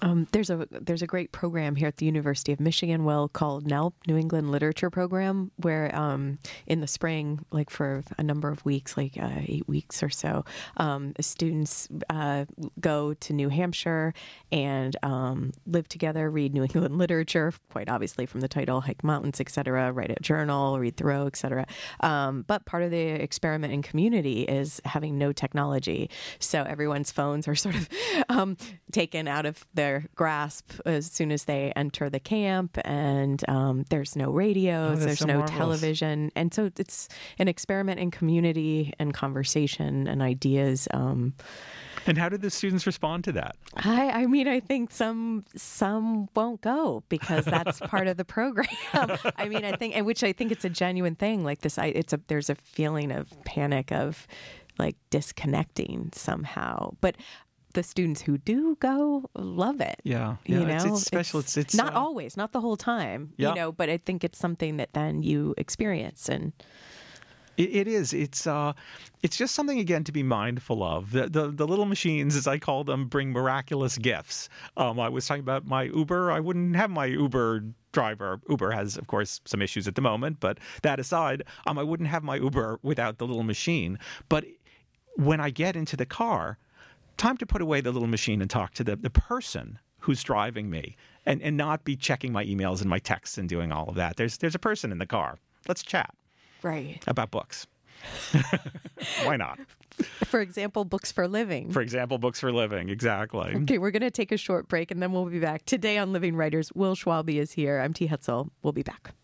Um, there's a there's a great program here at the University of Michigan, well called NELP, New England Literature Program, where um, in the spring, like for a number of weeks, like uh, eight weeks or so, um, students uh, go to New Hampshire and um, live together, read New England (laughs) literature, quite obviously from the title, hike mountains, etc., write a journal, read Thoreau, etc. Um, but part of the experiment in community is having no technology, so everyone's phones are sort of (laughs) um, taken out of their grasp as soon as they enter the camp, and um, there's no radios, Oh, there's so no marvelous. television, and so it's an experiment in community and conversation and ideas. Um, and how did the students respond to that I, I mean, I think some some won't go because that's (laughs) part of the program. I mean, I think, and which I think it's a genuine thing. Like this, I, it's a there's a feeling of panic of like disconnecting somehow, but. The students who do go love it. Yeah, you know, it's- it's special. It's- it's, not uh, always, not the whole time. Yeah. You know, but I think it's something that then you experience and It, it is. It's uh, it's just something again to be mindful of. The, the the little machines, as I call them, bring miraculous gifts. Um, I was talking about my Uber. I wouldn't have my Uber driver. Uber has, of course, some issues at the moment, but that aside, um, I wouldn't have my Uber without the little machine. But when I get into the car, time to put away the little machine and talk to the, the person who's driving me and, and not be checking my emails and my texts and doing all of that. There's there's a person in the car. Let's chat right. about books. (laughs) Why not? For example, books for living. For example, books for living. Exactly. Okay, we're going to take a short break and then we'll be back. Today on Living Writers, Will Schwalbe is here. I'm T. Hetzel. We'll be back.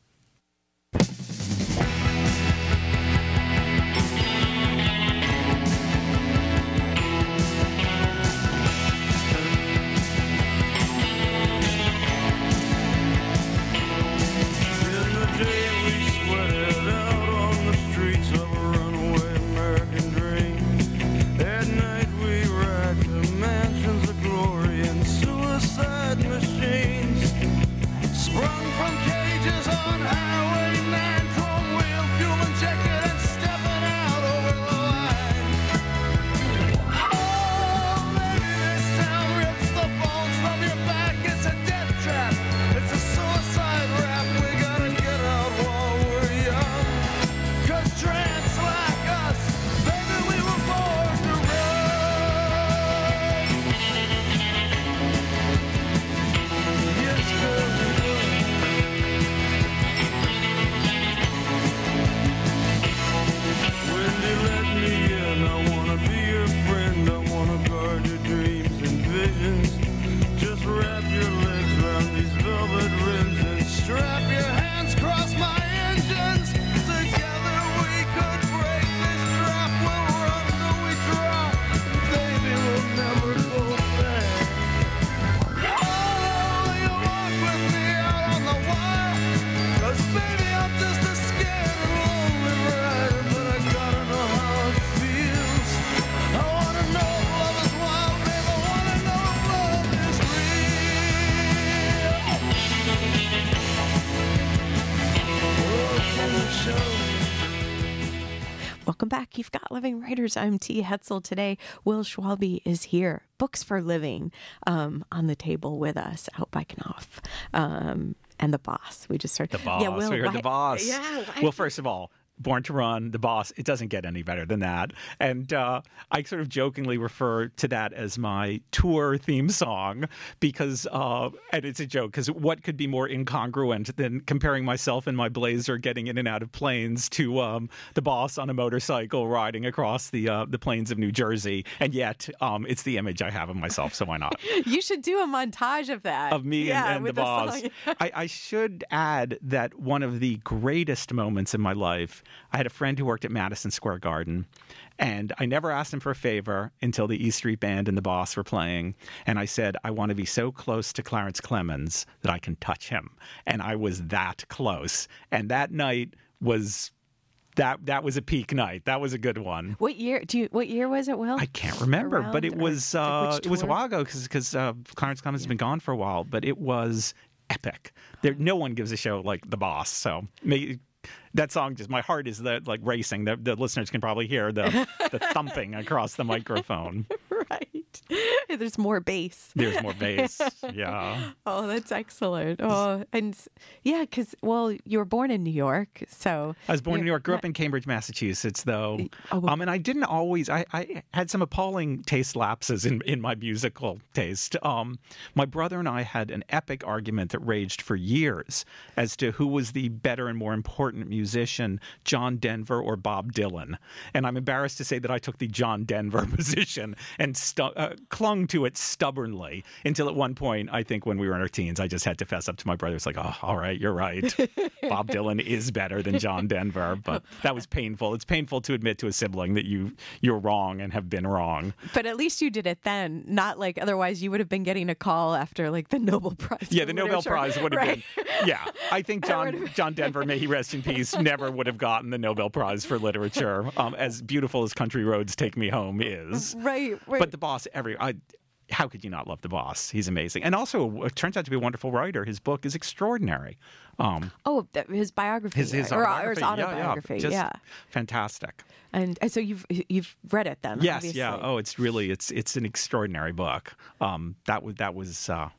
You've got Living Writers. I'm T. Hetzel. Today, Will Schwalbe is here. Books for Living um, on the table with us out by Knopf. Um, and the boss. We just heard The boss. Yeah, Will, we heard why- the boss. Yeah. why- Well, first of all, Born to Run, the boss. It doesn't get any better than that. And uh, I sort of jokingly refer to that as my tour theme song because, uh, and it's a joke because what could be more incongruent than comparing myself in my blazer getting in and out of planes to um, the boss on a motorcycle riding across the uh, the plains of New Jersey? And yet, um, it's the image I have of myself, so why not? (laughs) you should do a montage of that. of me yeah, and, and the the boss. (laughs) I, I should add that one of the greatest moments in my life I had a friend who worked at Madison Square Garden, and I never asked him for a favor until the E Street Band and the Boss were playing. And I said, I want to be so close to Clarence Clemons that I can touch him. And I was that close. And that night was that that was a peak night. That was a good one. What year? Do you? What year was it? Will I can't remember, but it was uh, it was a while ago because uh, Clarence Clemons has been gone for a while. But it was epic. There, no one gives a show like the Boss. So that song just my heart is the, like racing. The, the listeners can probably hear the the (laughs) thumping across the microphone. right. (laughs) There's more bass. There's more bass. (laughs) Yeah. Oh, that's excellent. Oh, and yeah, because well, you were born in New York, so I was born in New York, grew up in Cambridge, Massachusetts, though. Oh. Um, and I didn't always. I, I had some appalling taste lapses in, in my musical taste. Um, my brother and I had an epic argument that raged for years as to who was the better and more important musician, John Denver or Bob Dylan. And I'm embarrassed to say that I took the John Denver (laughs) position and stu- uh, clung to it stubbornly until at one point, I think when we were in our teens, I just had to fess up to my brother. It's like, oh, all right, you're right. (laughs) Bob Dylan is better than John Denver, but that was painful. It's painful to admit to a sibling that you you're wrong and have been wrong. But at least you did it then, not like otherwise you would have been getting a call after like the Nobel Prize. Yeah, the Nobel. Prize would have Right. been. Yeah, I think (laughs) John John Denver, may he rest in peace, never would have gotten the Nobel Prize for literature. Um, as beautiful as Country Roads Take Me Home is, right, right. but the boss, every I. How could you not love the boss? He's amazing, and also it turns out to be a wonderful writer. His book is extraordinary. Um, oh, his biography, his his or, autobiography, or his Yeah, autobiography, yeah, just yeah. fantastic. And, and so you've you've read it then? Yes, obviously. yeah. Oh, it's really it's it's an extraordinary book. Um, that was that was uh,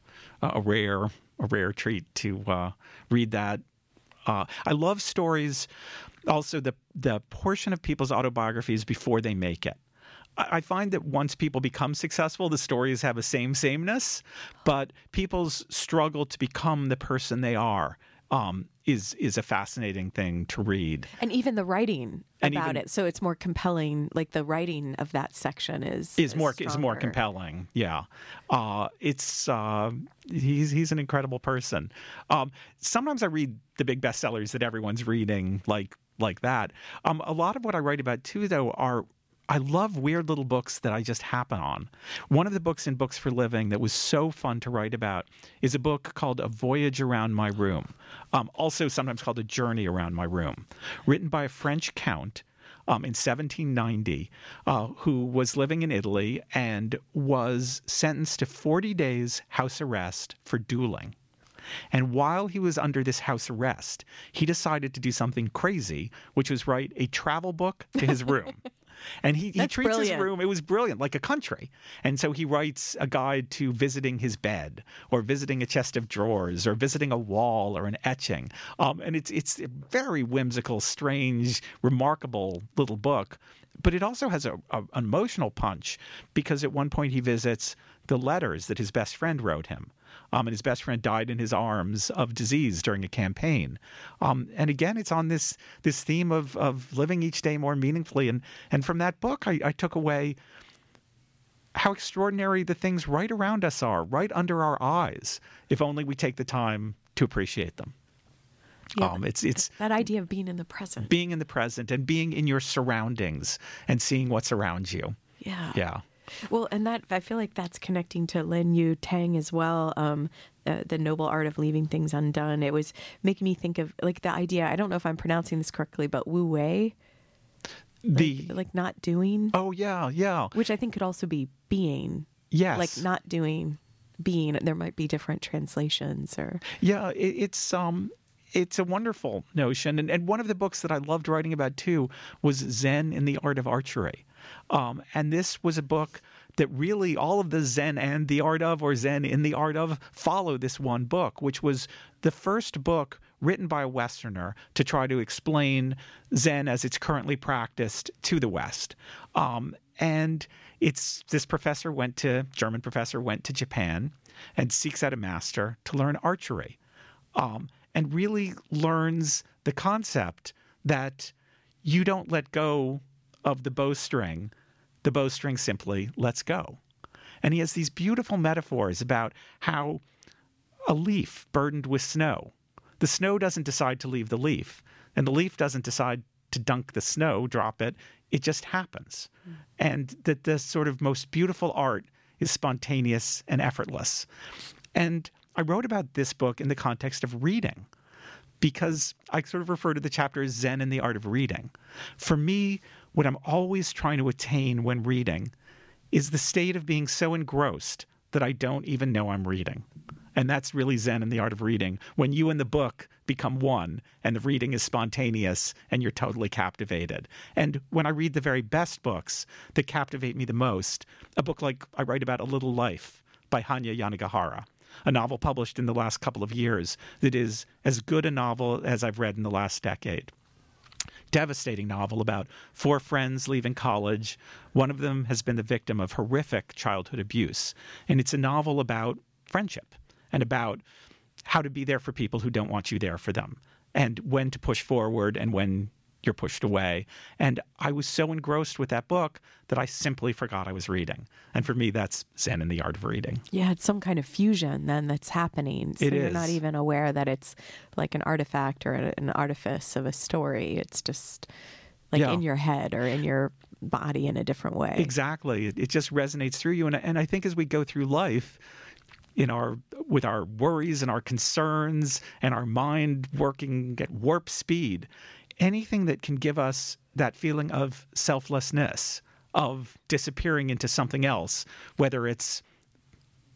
a rare a rare treat to uh, read that. Uh, I love stories. Also, the the portion of people's autobiographies before they make it. I find that once people become successful, the stories have a same sameness, but people's struggle to become the person they are um, is is a fascinating thing to read. And even the writing And about even- it, so it's more compelling. Like the writing of that section is is more is more compelling. Yeah, uh, it's uh, he's he's an incredible person. Um, sometimes I read the big bestsellers that everyone's reading, like like that. Um, a lot of what I write about too, though, are I love weird little books that I just happen on. One of the books in Books for Living that was so fun to write about is a book called A Voyage Around My Room, um, also sometimes called A Journey Around My Room, written by a French count um, in 1790 uh, who was living in Italy and was sentenced to 40 days house arrest for dueling. And while he was under this house arrest, he decided to do something crazy, which was write a travel book to his room. (laughs) And he, he treats his room, it was brilliant, like a country. And so he writes a guide to visiting his bed or visiting a chest of drawers or visiting a wall or an etching. Um, and it's, it's a very whimsical, strange, remarkable little book. But it also has a, a, an emotional punch because at one point he visits the letters that his best friend wrote him. Um, and his best friend died in his arms of disease during a campaign. Um, and again, it's on this this theme of of living each day more meaningfully. And and from that book, I, I took away how extraordinary the things right around us are, right under our eyes, if only we take the time to appreciate them. Yeah. Um, it's it's That idea of being in the present. being in the present and being in your surroundings and seeing what's around you. yeah. Yeah. Well, and that I feel like that's connecting to Lin Yutang as well. Um, uh, the noble art of leaving things undone. It was making me think of like the idea. I don't know if I'm pronouncing this correctly, but Wu Wei, The like not doing, oh yeah yeah which I think could also be being, yes like not doing, being. There might be different translations or Yeah, it, it's um, it's a wonderful notion, and and one of the books that I loved writing about too was Zen in the Art of Archery, um, and this was a book that really all of the Zen and the art of, or Zen in the art of, follow this one book, which was the first book written by a Westerner to try to explain Zen as it's currently practiced to the West. Um, and it's this professor went to German professor went to Japan and seeks out a master to learn archery, um, and really learns the concept that you don't let go of the bowstring. The bowstring simply lets go. And he has these beautiful metaphors about how a leaf burdened with snow, the snow doesn't decide to leave the leaf, and the leaf doesn't decide to dunk the snow, drop it. It just happens. Mm. And that the sort of most beautiful art is spontaneous and effortless. And I wrote about this book in the context of reading because I sort of refer to the chapter as Zen and the Art of Reading. For me, what I'm always trying to attain when reading is the state of being so engrossed that I don't even know I'm reading. And that's really Zen and the art of reading. When you and the book become one and the reading is spontaneous and you're totally captivated. And when I read the very best books that captivate me the most, a book like I write about A Little Life by Hanya Yanagihara, a novel published in the last couple of years that is as good a novel as I've read in the last decade devastating novel about four friends leaving college. One of them has been the victim of horrific childhood abuse. And it's a novel about friendship and about how to be there for people who don't want you there for them and when to push forward and when you're pushed away. And I was so engrossed with that book that I simply forgot I was reading. And for me, that's Zen in the art of reading. Yeah, it's some kind of fusion then that's happening. So It you're not even aware that it's like an artifact or an artifice of a story. It's just like Yeah. in your head or in your body in a different way. Exactly. It, it just resonates through you. And, and I think as we go through life, in our with our worries and our concerns and our mind working at warp speed, anything that can give us that feeling of selflessness, of disappearing into something else, whether it's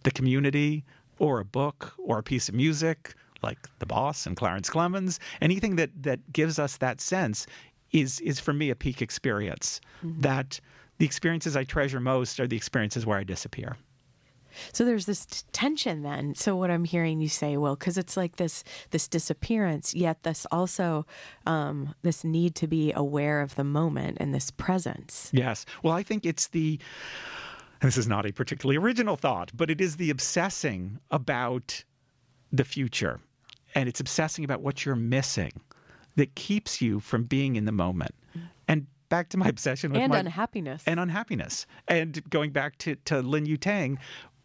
the community or a book or a piece of music like The Boss and Clarence Clemons, anything that that gives us that sense is is for me a peak experience. Mm-hmm. That the experiences I treasure most are the experiences where I disappear. So there's this t- tension then. So what I'm hearing you say, well, because it's like this this disappearance, yet this also um, this need to be aware of the moment and this presence. Yes. Well, I think it's the. and This is not a particularly original thought, but it is the obsessing about the future, and it's obsessing about what you're missing that keeps you from being in the moment. And back to my obsession with and my unhappiness. and unhappiness. And going back to, to Lin Yutang,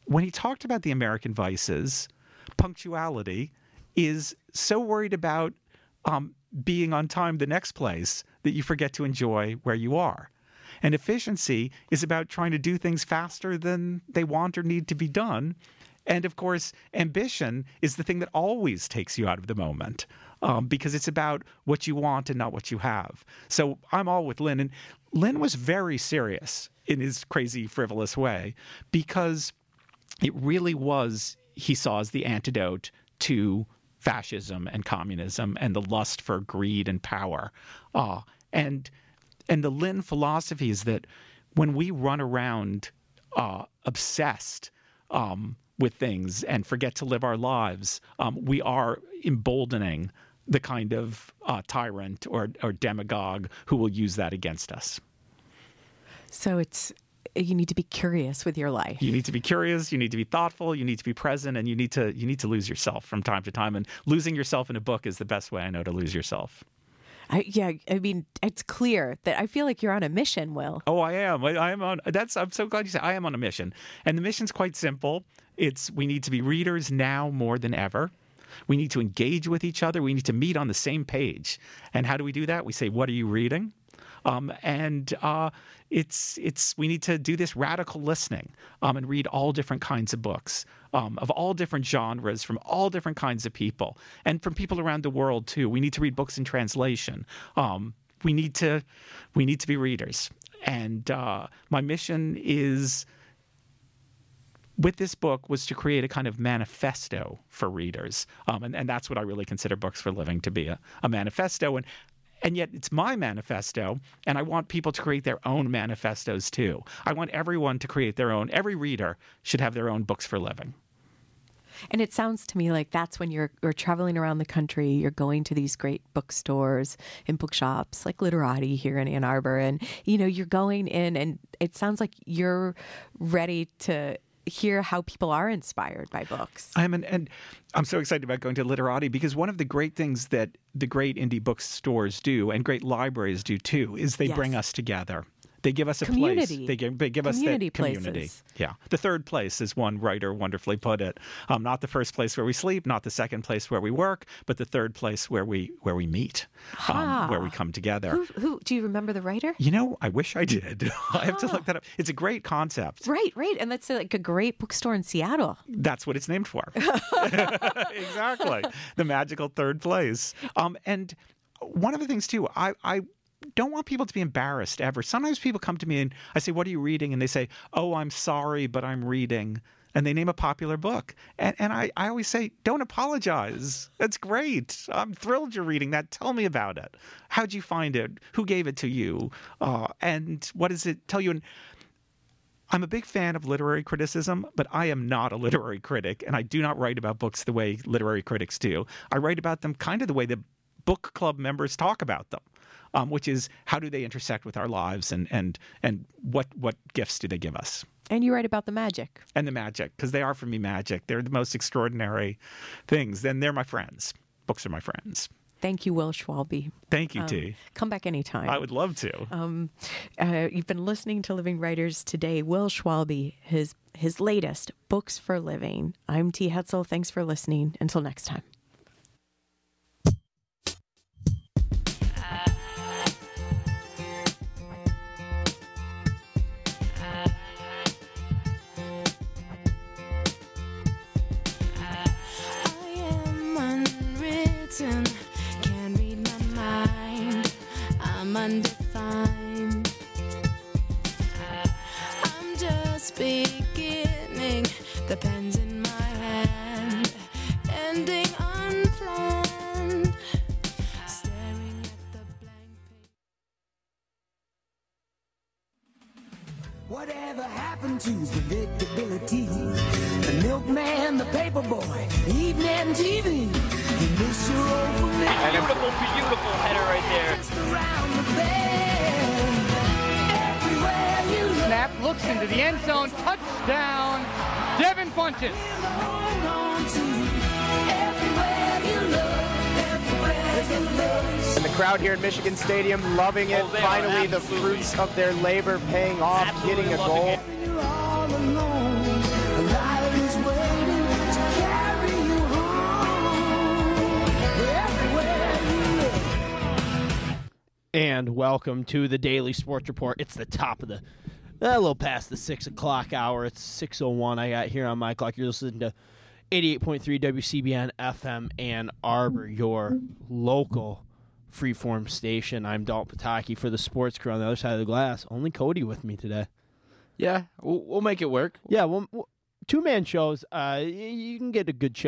when he talked about the American vices, punctuality is so worried about um, being on time the next place that you forget to enjoy where you are. And efficiency is about trying to do things faster than they want or need to be done. And of course, ambition is the thing that always takes you out of the moment um, because it's about what you want and not what you have. So I'm all with Lin. And Lin was very serious in his crazy, frivolous way because it really was, he saw as the antidote to fascism and communism and the lust for greed and power. Uh, and and the Lin philosophy is that when we run around uh, obsessed um, with things and forget to live our lives, um, we are emboldening the kind of uh, tyrant or, or demagogue who will use that against us. so it's you need to be curious with your life. You need to be curious. You need to be thoughtful. You need to be present, and you need to you need to lose yourself from time to time. And losing yourself in a book is the best way I know to lose yourself. I, yeah, I mean, it's clear that I feel like you're on a mission, Will. Oh, I am. I, I am on. That's. I'm so glad you said. I am on a mission, and the mission's quite simple. It's we need to be readers now more than ever. We need to engage with each other. We need to meet on the same page. And how do we do that? We say, "What are you reading?" Um, and uh, it's it's we need to do this radical listening um, and read all different kinds of books um, of all different genres from all different kinds of people and from people around the world too. We need to read books in translation. Um, we need to we need to be readers. And uh, my mission is with this book was to create a kind of manifesto for readers, um, and, and that's what I really consider books for living to be a, a manifesto. And and yet it's my manifesto, and I want people to create their own manifestos too. I want everyone to create their own. Every reader should have their own books for living. And it sounds to me like that's when you're, you're traveling around the country, you're going to these great bookstores and bookshops like Literati here in Ann Arbor. And, you know, you're going in and it sounds like you're ready to hear how people are inspired by books. I'm an, and I'm so excited about going to Literati because one of the great things that the great indie bookstores do and great libraries do too is they Yes. bring us together. They give us a Community. place. They give, they give us Community that community. places. Yeah. The third place, as one writer wonderfully put it, um, not the first place where we sleep, not the second place where we work, but the third place where we where we meet, um, where we come together. Who, who do you remember the writer? You know, I wish I did. (laughs) I have to look that up. It's a great concept. Right, right, and that's like a great bookstore in Seattle. That's what it's named for. (laughs) (laughs) exactly. The magical third place. Um, and one of the things too, I, I don't want people to be embarrassed ever. Sometimes people come to me and I say, What are you reading? And they say, Oh, I'm sorry, but I'm reading. And they name a popular book. And, and I, I always say, Don't apologize. That's great. I'm thrilled you're reading that. Tell me about it. How'd you find it? Who gave it to you? Uh, and what does it tell you? And I'm a big fan of literary criticism, but I am not a literary critic, and I do not write about books the way literary critics do. I write about them kind of the way the book club members talk about them, um, which is how do they intersect with our lives, and and and what what gifts do they give us, And you write about the magic. and the magic, because they are for me magic. They're the most extraordinary things. Then they're my friends. Books are my friends. Thank you, Will Schwalbe. Thank you, Um, T. Come back anytime. I would love to. Um, uh, you've been listening to Living Writers today. Will Schwalbe, his his latest books for living. I'm T. Hetzel. Thanks for listening. Until next time. The fruits of their labor paying off, Absolutely getting a goal. it. You're all alone. Life is waiting to carry you home. Everywhere you look. And welcome to the Daily Sports Report. It's the top of the, a little past the six o'clock hour. It's six oh one. I got here on my clock. You're listening to eighty eight point three WCBN FM Ann Arbor, your local freeform station. I'm Dalton Pataki for the sports crew on the other side of the glass. Only Cody with me today. Yeah, we'll, we'll make it work. Yeah, well, two man shows. Uh, you can get a good show.